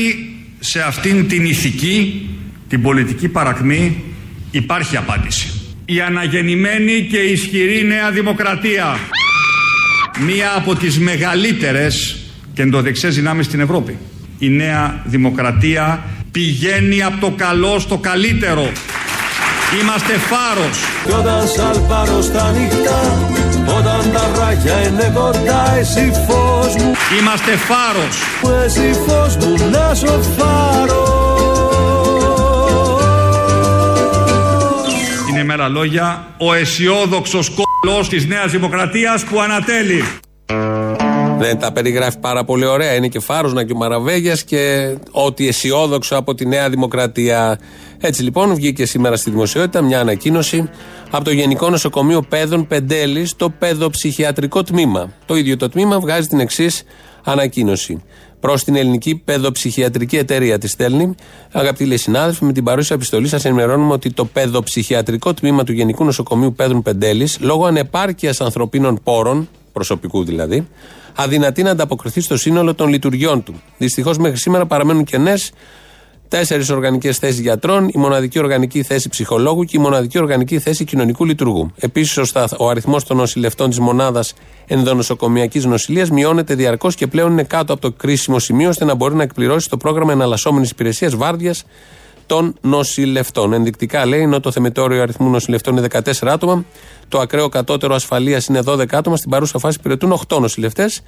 σε αυτήν την ηθική, την πολιτική παρακμή υπάρχει απάντηση. Η αναγεννημένη και ισχυρή νέα δημοκρατία. Μία από τις μεγαλύτερες και ενδοδεξές δυνάμεις στην Ευρώπη. Η νέα δημοκρατία πηγαίνει από το καλό στο καλύτερο. Είμαστε φάρος. Κι όταν σαλπάρω στα νυχτά, όταν τα βράχια είναι κοντά, εσύ φως μου. Είμαστε φάρος. Εσύ φως μου, να σω με άλλα λόγια ο αισιόδοξος κόλλος της Νέας Δημοκρατίας που ανατέλει. Δεν τα περιγράφει πάρα πολύ ωραία. Είναι και Φάρος, και ο Μαραβέγιας και ό,τι αισιόδοξο από τη Νέα Δημοκρατία. Έτσι λοιπόν βγήκε σήμερα στη δημοσιότητα μια ανακοίνωση από το Γενικό Νοσοκομείο Πέδων Πεντέλη στο παιδοψυχιατρικό τμήμα. Το ίδιο το τμήμα βγάζει την εξής ανακοίνωση. Προς την ελληνική παιδοψυχιατρική εταιρεία της στέλνει. Αγαπητοί λέει συνάδελφοι, με την παρούσα επιστολή σας ενημερώνουμε ότι το παιδοψυχιατρικό τμήμα του Γενικού Νοσοκομείου Πέδων Πεντέλης, λόγω ανεπάρκειας ανθρωπίνων πόρων, προσωπικού δηλαδή, αδυνατεί να ανταποκριθεί στο σύνολο των λειτουργιών του. Δυστυχώς μέχρι σήμερα παραμένουν κενές τέσσερις οργανικές θέσεις γιατρών, η μοναδική οργανική θέση ψυχολόγου και η μοναδική οργανική θέση κοινωνικού λειτουργού. Επίσης, ο αριθμός των νοσηλευτών της μονάδας ενδονοσοκομιακής νοσηλείας μειώνεται διαρκώς και πλέον είναι κάτω από το κρίσιμο σημείο ώστε να μπορεί να εκπληρώσει το πρόγραμμα εναλλασσόμενης υπηρεσίας βάρδιας των νοσηλευτών. Ενδεικτικά λέει, ενώ το θεμετόριο αριθμού νοσηλευτών είναι 14 άτομα, το ακραίο κατώτερο ασφαλείας είναι 12 άτομα, στην παρούσα φάση υπηρετούν 8 νοσηλευτές,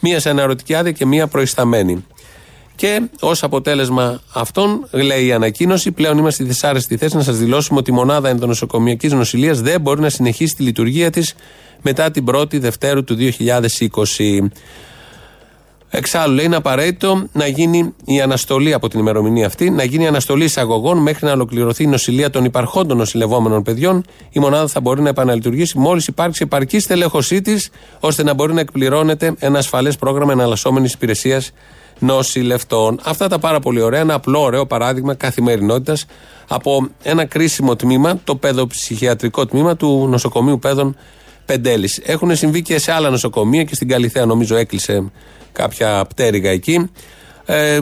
μία σε αναρωτική άδεια και μία προϊσταμένη. Και ως αποτέλεσμα αυτών, λέει η ανακοίνωση, πλέον είμαστε στη δυσάρεστη θέση να σας δηλώσουμε ότι η μονάδα ενδονοσοκομιακής νοσηλείας δεν μπορεί να συνεχίσει τη λειτουργία της μετά την 1η Δευτέρου του 2020. Εξάλλου, λέει είναι απαραίτητο να γίνει η αναστολή από την ημερομηνία αυτή, να γίνει η αναστολή εισαγωγών μέχρι να ολοκληρωθεί η νοσηλεία των υπαρχόντων νοσηλευόμενων παιδιών. Η μονάδα θα μπορεί να επαναλειτουργήσει μόλις υπάρξει επαρκή στελέχωσή της, ώστε να μπορεί να εκπληρώνεται ένα ασφαλές πρόγραμμα εναλλασσόμενης υπηρεσίας νοσηλευτών. Αυτά τα πάρα πολύ ωραία. Ένα απλό ωραίο παράδειγμα καθημερινότητας από ένα κρίσιμο τμήμα, το παιδοψυχιατρικό τμήμα του νοσοκομείου Πέδων Πεντέλης. Έχουν συμβεί και σε άλλα νοσοκομεία και στην Καλιθέα, νομίζω, έκλεισε κάποια πτέρυγα εκεί. Ε,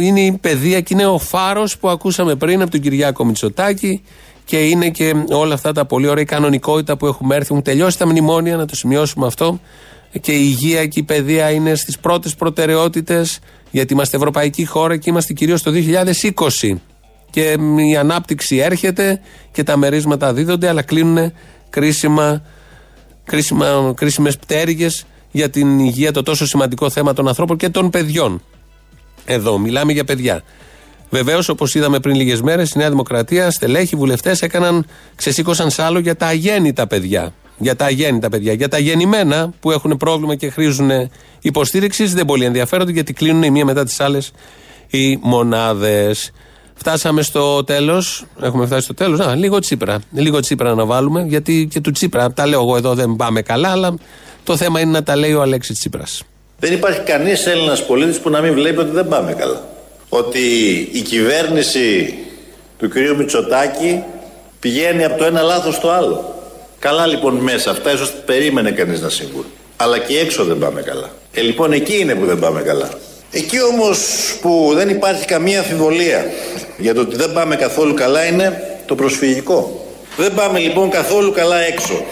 είναι η παιδεία και είναι ο φάρος που ακούσαμε πριν από τον Κυριάκο Μητσοτάκη και είναι και όλα αυτά τα πολύ ωραία η κανονικότητα που έχουμε έρθει. Έχουν τελειώσει τα μνημόνια, να το σημειώσουμε αυτό. Και η υγεία και η παιδεία είναι στις πρώτες προτεραιότητες, γιατί είμαστε ευρωπαϊκή χώρα και είμαστε κυρίως το 2020. Και η ανάπτυξη έρχεται και τα μερίσματα δίδονται, αλλά κλείνουν κρίσιμα, κρίσιμα, κρίσιμες πτέρυγες για την υγεία, το τόσο σημαντικό θέμα των ανθρώπων και των παιδιών. Εδώ μιλάμε για παιδιά. Βεβαίως, όπως είδαμε πριν λίγες μέρες, η Νέα Δημοκρατία, στελέχοι, βουλευτές έκαναν, ξεσήκωσαν σάλο για τα αγέννητα παιδιά. Για τα αγέννητα παιδιά. Για τα γεννημένα που έχουν πρόβλημα και χρήζουν υποστήριξης δεν πολύ ενδιαφέρονται γιατί κλείνουν η μία μετά τις άλλες οι μονάδες. Φτάσαμε στο τέλος. Έχουμε φτάσει στο τέλος. Α, λίγο τσίπρα. Λίγο τσίπρα να βάλουμε. Γιατί και του τσίπρα, τα λέω εγώ εδώ δεν πάμε καλά, αλλά το θέμα είναι να τα λέει ο Αλέξης Τσίπρας. Δεν υπάρχει κανείς Έλληνας πολίτης που να μην βλέπει ότι δεν πάμε καλά. Ότι η κυβέρνηση του κ. Μητσοτάκη πηγαίνει από το ένα λάθος στο άλλο. Καλά λοιπόν μέσα αυτά, ίσως περίμενε κανείς να συμβούν. Αλλά και έξω δεν πάμε καλά. Ε, λοιπόν, εκεί είναι που δεν πάμε καλά. Εκεί όμως που δεν υπάρχει καμία αμφιβολία για το ότι δεν πάμε καθόλου καλά είναι το προσφυγικό. Δεν πάμε λοιπόν καθόλου καλά έξω.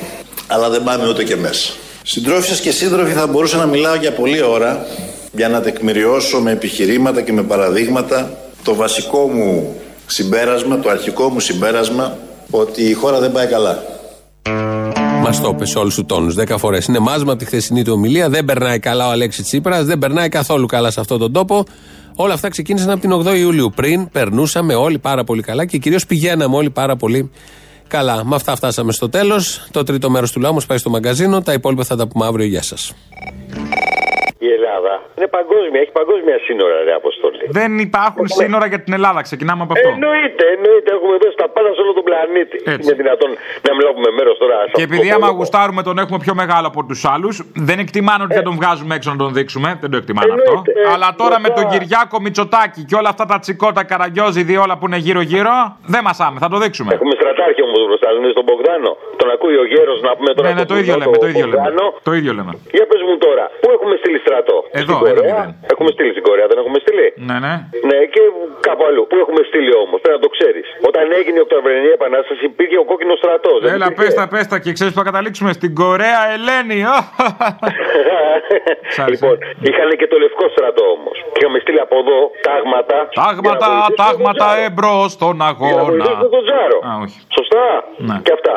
Αλλά δεν πάμε ούτε και μέσα. Συντρόφισσες και σύντροφοι θα μπορούσα να μιλάω για πολλή ώρα για να τεκμηριώσω με επιχειρήματα και με παραδείγματα το βασικό μου συμπέρασμα, το αρχικό μου συμπέρασμα ότι η χώρα δεν πάει καλά. Μα το είπε σε όλους τους τόνους. Δέκα φορές. Είναι μάζμα από τη χθεσινή του ομιλία. Δεν περνάει καλά ο Αλέξης Τσίπρας. Δεν περνάει καθόλου καλά σε αυτόν τον τόπο. Όλα αυτά ξεκίνησαν από την 8η Ιουλίου. Πριν περνούσαμε όλοι πάρα πολύ καλά και κυρίως πηγαίναμε όλοι πάρα πολύ καλά. Με αυτά φτάσαμε στο τέλος. Το τρίτο μέρος του λαού μας πάει στο μαγκαζίνο. Τα υπόλοιπα θα τα πούμε αύριο. Γεια σας. Η Ελλάδα είναι παγκόσμια, έχει παγκόσμια σύνορα, ρε Αποστολή. Δεν υπάρχουν σύνορα για την Ελλάδα, ξεκινάμε από αυτό. Εννοείται, εννοείται. Έχουμε δώσει τα πάντα σε όλο τον πλανήτη. Έτσι. Είναι δυνατόν να μην λάβουμε μέρος τώρα. σε Και αυτό επειδή το άμα πόλεμο. γουστάρουμε τον έχουμε πιο μεγάλο από τους άλλους, δεν εκτιμάνε ότι δεν τον βγάζουμε έξω να τον δείξουμε. Δεν το εκτιμάνε αυτό. Εννοείται, ε, Αλλά τώρα με μετά- τον Κυριάκο Μητσοτάκη και όλα αυτά τα τσικότα καραγκιόζιδι όλα που είναι γύρω-γύρω, δεν μασάμε, θα το δείξουμε. Έχουμε στρατάρχη όμως μπροστά, δεν είναι στον Μπογδάνο. Τον ακούει ο γέρος να πούμε τώρα. Ναι, ναι, στον το ίδιο Μπογδάνο, λέμε, το ίδιο λέμε. Μπογδάνο. Το ίδιο λέμε. Για πες μου τώρα, πού έχουμε στείλει στρατό. Εδώ, Στην ένα Κορέα. μηδέν. Έχουμε στείλει στην Κορέα, δεν έχουμε στείλει; Ναι, ναι. Ναι, και κάπου αλλού. Πού έχουμε στείλει όμως, πρέπει να το ξέρεις. Όταν έγινε η Οκτωβρινή Επανάσταση υπήρχε ο κόκκινος στρατός. Έλα, πέστα, πέστα και ξέρεις που θα καταλήξουμε στην Κορέα Ελένη. Ω, λοιπόν, είχαν και το λευκό στρατό όμως. Και είχαμε στείλει από εδώ τάγματα. Τάγματα, τάγματα εμπρός στον Για να αγώνα. βοηθήσουν τον Τζάρο. Α, όχι. Σωστά. Ναι. Και αυτά.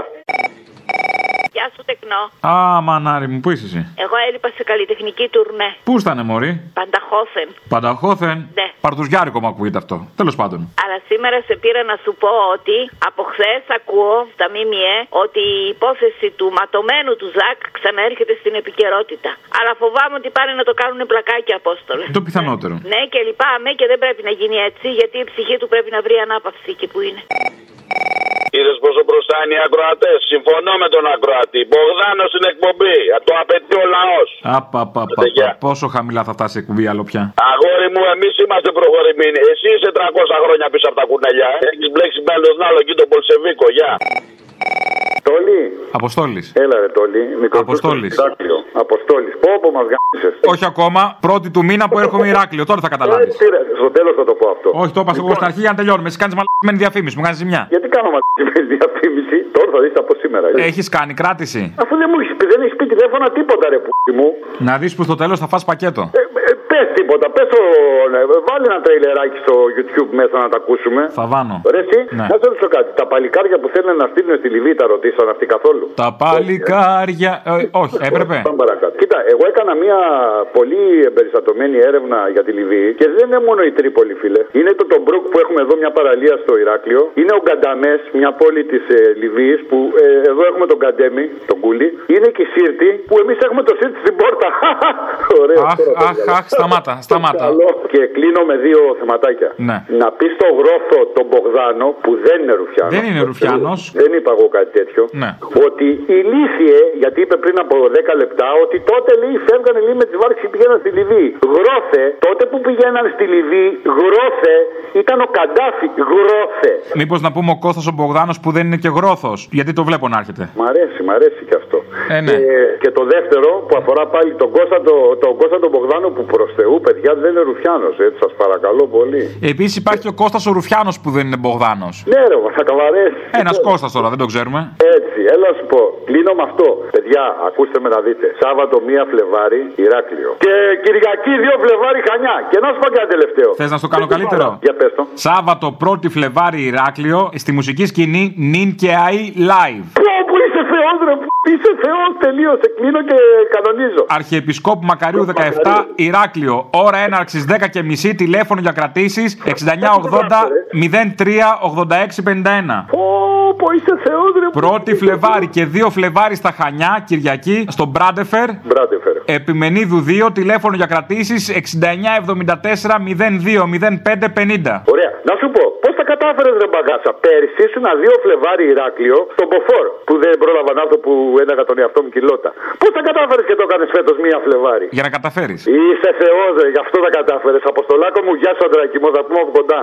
Γεια σου τεκνό. Α, μανάρι μου, πού είσαι εσύ; Εγώ έλειπα σε καλλιτεχνική τουρνέ. Πού ήτανε, Μωρή; Πανταχώθεν. Πανταχώθεν. Ναι. Παρτουζιάρικο μου ακούγεται αυτό. Τέλος πάντων. Αλλά σήμερα σε πήρα να σου πω ότι από χθες ακούω στα ΜΜΕ ότι η υπόθεση του ματωμένου του Ζακ ξαναέρχεται στην επικαιρότητα. Αλλά φοβάμαι ότι πάνε να το κάνουν πλακάκι απόστολε. Το πιθανότερο. Ναι, και λυπάμαι και δεν πρέπει να γίνει έτσι, γιατί η ψυχή του πρέπει να βρει ανάπαυση εκεί που είναι. Είδε πόσο μπροστά είναι οι ακροατές. Συμφωνώ με τον ακροατή. Μπογδάνος στην εκπομπή. Το απαιτεί ο λαός. Απαπαπα. Πόσο χαμηλά θα φτάσει η εκπομπή άλλο πια. Αγόρι μου, εμείς είμαστε προχωρημένοι. Εσύ είσαι 300 χρόνια πίσω από τα κουνελιά. Έχεις μπλέξει με άλλον άλλο εκεί τον Πολσεβίκο. Γεια. Τόλι. Αποστόλης. Έλα ρε Τόλι. Μικρό Αποστόλης. δάκτυλο. Αποστόλης. Πω, πω μας γάμισες. Όχι ακόμα. Πρώτη του μήνα που έρχομαι Ηράκλειο. Τώρα θα καταλάβεις. Στο τέλος θα το πω αυτό. Όχι, το είπα εγώ στην αρχή για να τελειώνουμε. Εσύ κάνεις μαλακισμένη διαφήμιση. Μου κάνεις ζημιά. Γιατί κάνω μαλακισμένη διαφήμιση, τώρα θα δεις από σήμερα. Έχεις κάνει κράτηση; Αφού δεν μου έχεις πει, δεν έχεις πει τηλέφωνα τίποτα ρε που μου. Να δεις που στο τέλος θα φας πακέτο. Ε, ε, πες τίποτα, πες το. ναι, βάλει ένα τρεϊλεράκι στο YouTube μέσα να τα ακούσουμε. Θα βάνω. Ρε, εσύ, Ναι. να σε ρωτήσω κάτι. Τα παλικάρια που θέλουν να στείλουν στη Λιβύη τα ρωτήσαν αυτοί καθόλου; Τα παλικάρια. Ε, όχι, έπρεπε. Πάμε παρακάτω. Κοίτα, εγώ έκανα μια πολύ εμπεριστατωμένη έρευνα για τη Λιβύη και δεν είναι μόνο η Τρίπολη, φίλε. Είναι το Τομπρούκ που έχουμε εδώ μια παραλία στο Ηράκλειο. Είναι ο Γκανταμές, μια πόλη της ε, Λιβύης που ε, εδώ έχουμε τον Καντέμι, τον Κούλι. Είναι και η Σύρτη που εμείς έχουμε το Σύρτη στην πόρτα. Ωραίο. Αχ, τώρα, αχ, παιδιά. αχ, σταμάτα, σταμάτα. Καλό. Και κλείνω με δύο θεματάκια. Ναι. Να πεις στο γρόθο τον Μπογδάνο που δεν είναι Ρουφιάνος. Δεν είναι Ρουφιάνος. Δεν είπα εγώ κάτι τέτοιο. Ναι. Ότι ηλίθιε, γιατί είπε πριν από 10 λεπτά, ότι τότε λέει φεύγανε λέει, με τις βάρκες και πηγαίναν στη Λιβύη. Γρόθε, τότε που πηγαίναν στη Λιβύη, γρόθε ήταν ο Καντάφη. Γρόθε. Μήπως να πούμε ο Κώστας ο Μπογδάνος που δεν είναι και γρόθο. Γιατί το βλέπω να έρχεται. Μ' αρέσει, μ' αρέσει και αυτό. Ε, ναι. και, και το δεύτερο που αφορά πάλι τον Κώστα τον, τον Κώστα τον Μπογδάνο που προ Θεού, παιδιά, δεν είναι Ρουφιάνος, έτσι, σας παρακαλώ πολύ. Επίσης υπάρχει και ο Κώστας ο Ρουφιάνος που δεν είναι Μπογδάνος. Ναι, ρε, θα καβαρέσει. Ένας Κώστας τώρα, δεν το ξέρουμε. Έτσι, έλα να σου πω. Κλείνω με αυτό. Παιδιά, ακούστε με να δείτε. Σάββατο 1 Φλεβάρι, Ηράκλειο. Και Κυριακή 2 Φλεβάρι, Χανιά. Και να σου πω κάτι τελευταίο. Θες να στο κάνω καλύτερο; Για πες το. Σάββατο 1η Φλεβάρι Ηράκλειο στη μουσική σκηνή Νιν και Άι Live. Πω, που είσαι θεός ρε, που είσαι θεός, τελείωσε. Κλείνω και κανονίζω. Αρχιεπισκόπου Μακαρίου 17 Ηράκλειο. Ώρα έναρξης 10 και μισή. Τηλέφωνο για κρατήσεις 6980 03 86 51. Πω, πω, είσαι θεός ρε. Πρώτη Φλεβάρι και 2 Φλεβάρι στα Χανιά, Κυριακή, στο Μπράντεφερ. Μπράντεφερ. Επιμενίδου 2, τηλέφωνο για κρατήσεις 6974 02 05 50. Ωραία. Να σου πω, πώς τα κατάφερες ρε μπαγκάσα; Πέρυσι ήσουν 2 Φλεβάρι Ηράκλειο, στον Μποφόρ, που δεν πρόλαβα να έρθω που έναγα τον εαυτό μου κιλότα. Πώς τα κατάφερες και το έκανες φέτος 1 Φλεβάρι; Για να καταφέρεις. Είσαι θεός, ρε, γι' αυτό τα κατάφερες. Αποστολάκο μου, γεια σου, Αντράκη μου, θα πούμε από κοντά.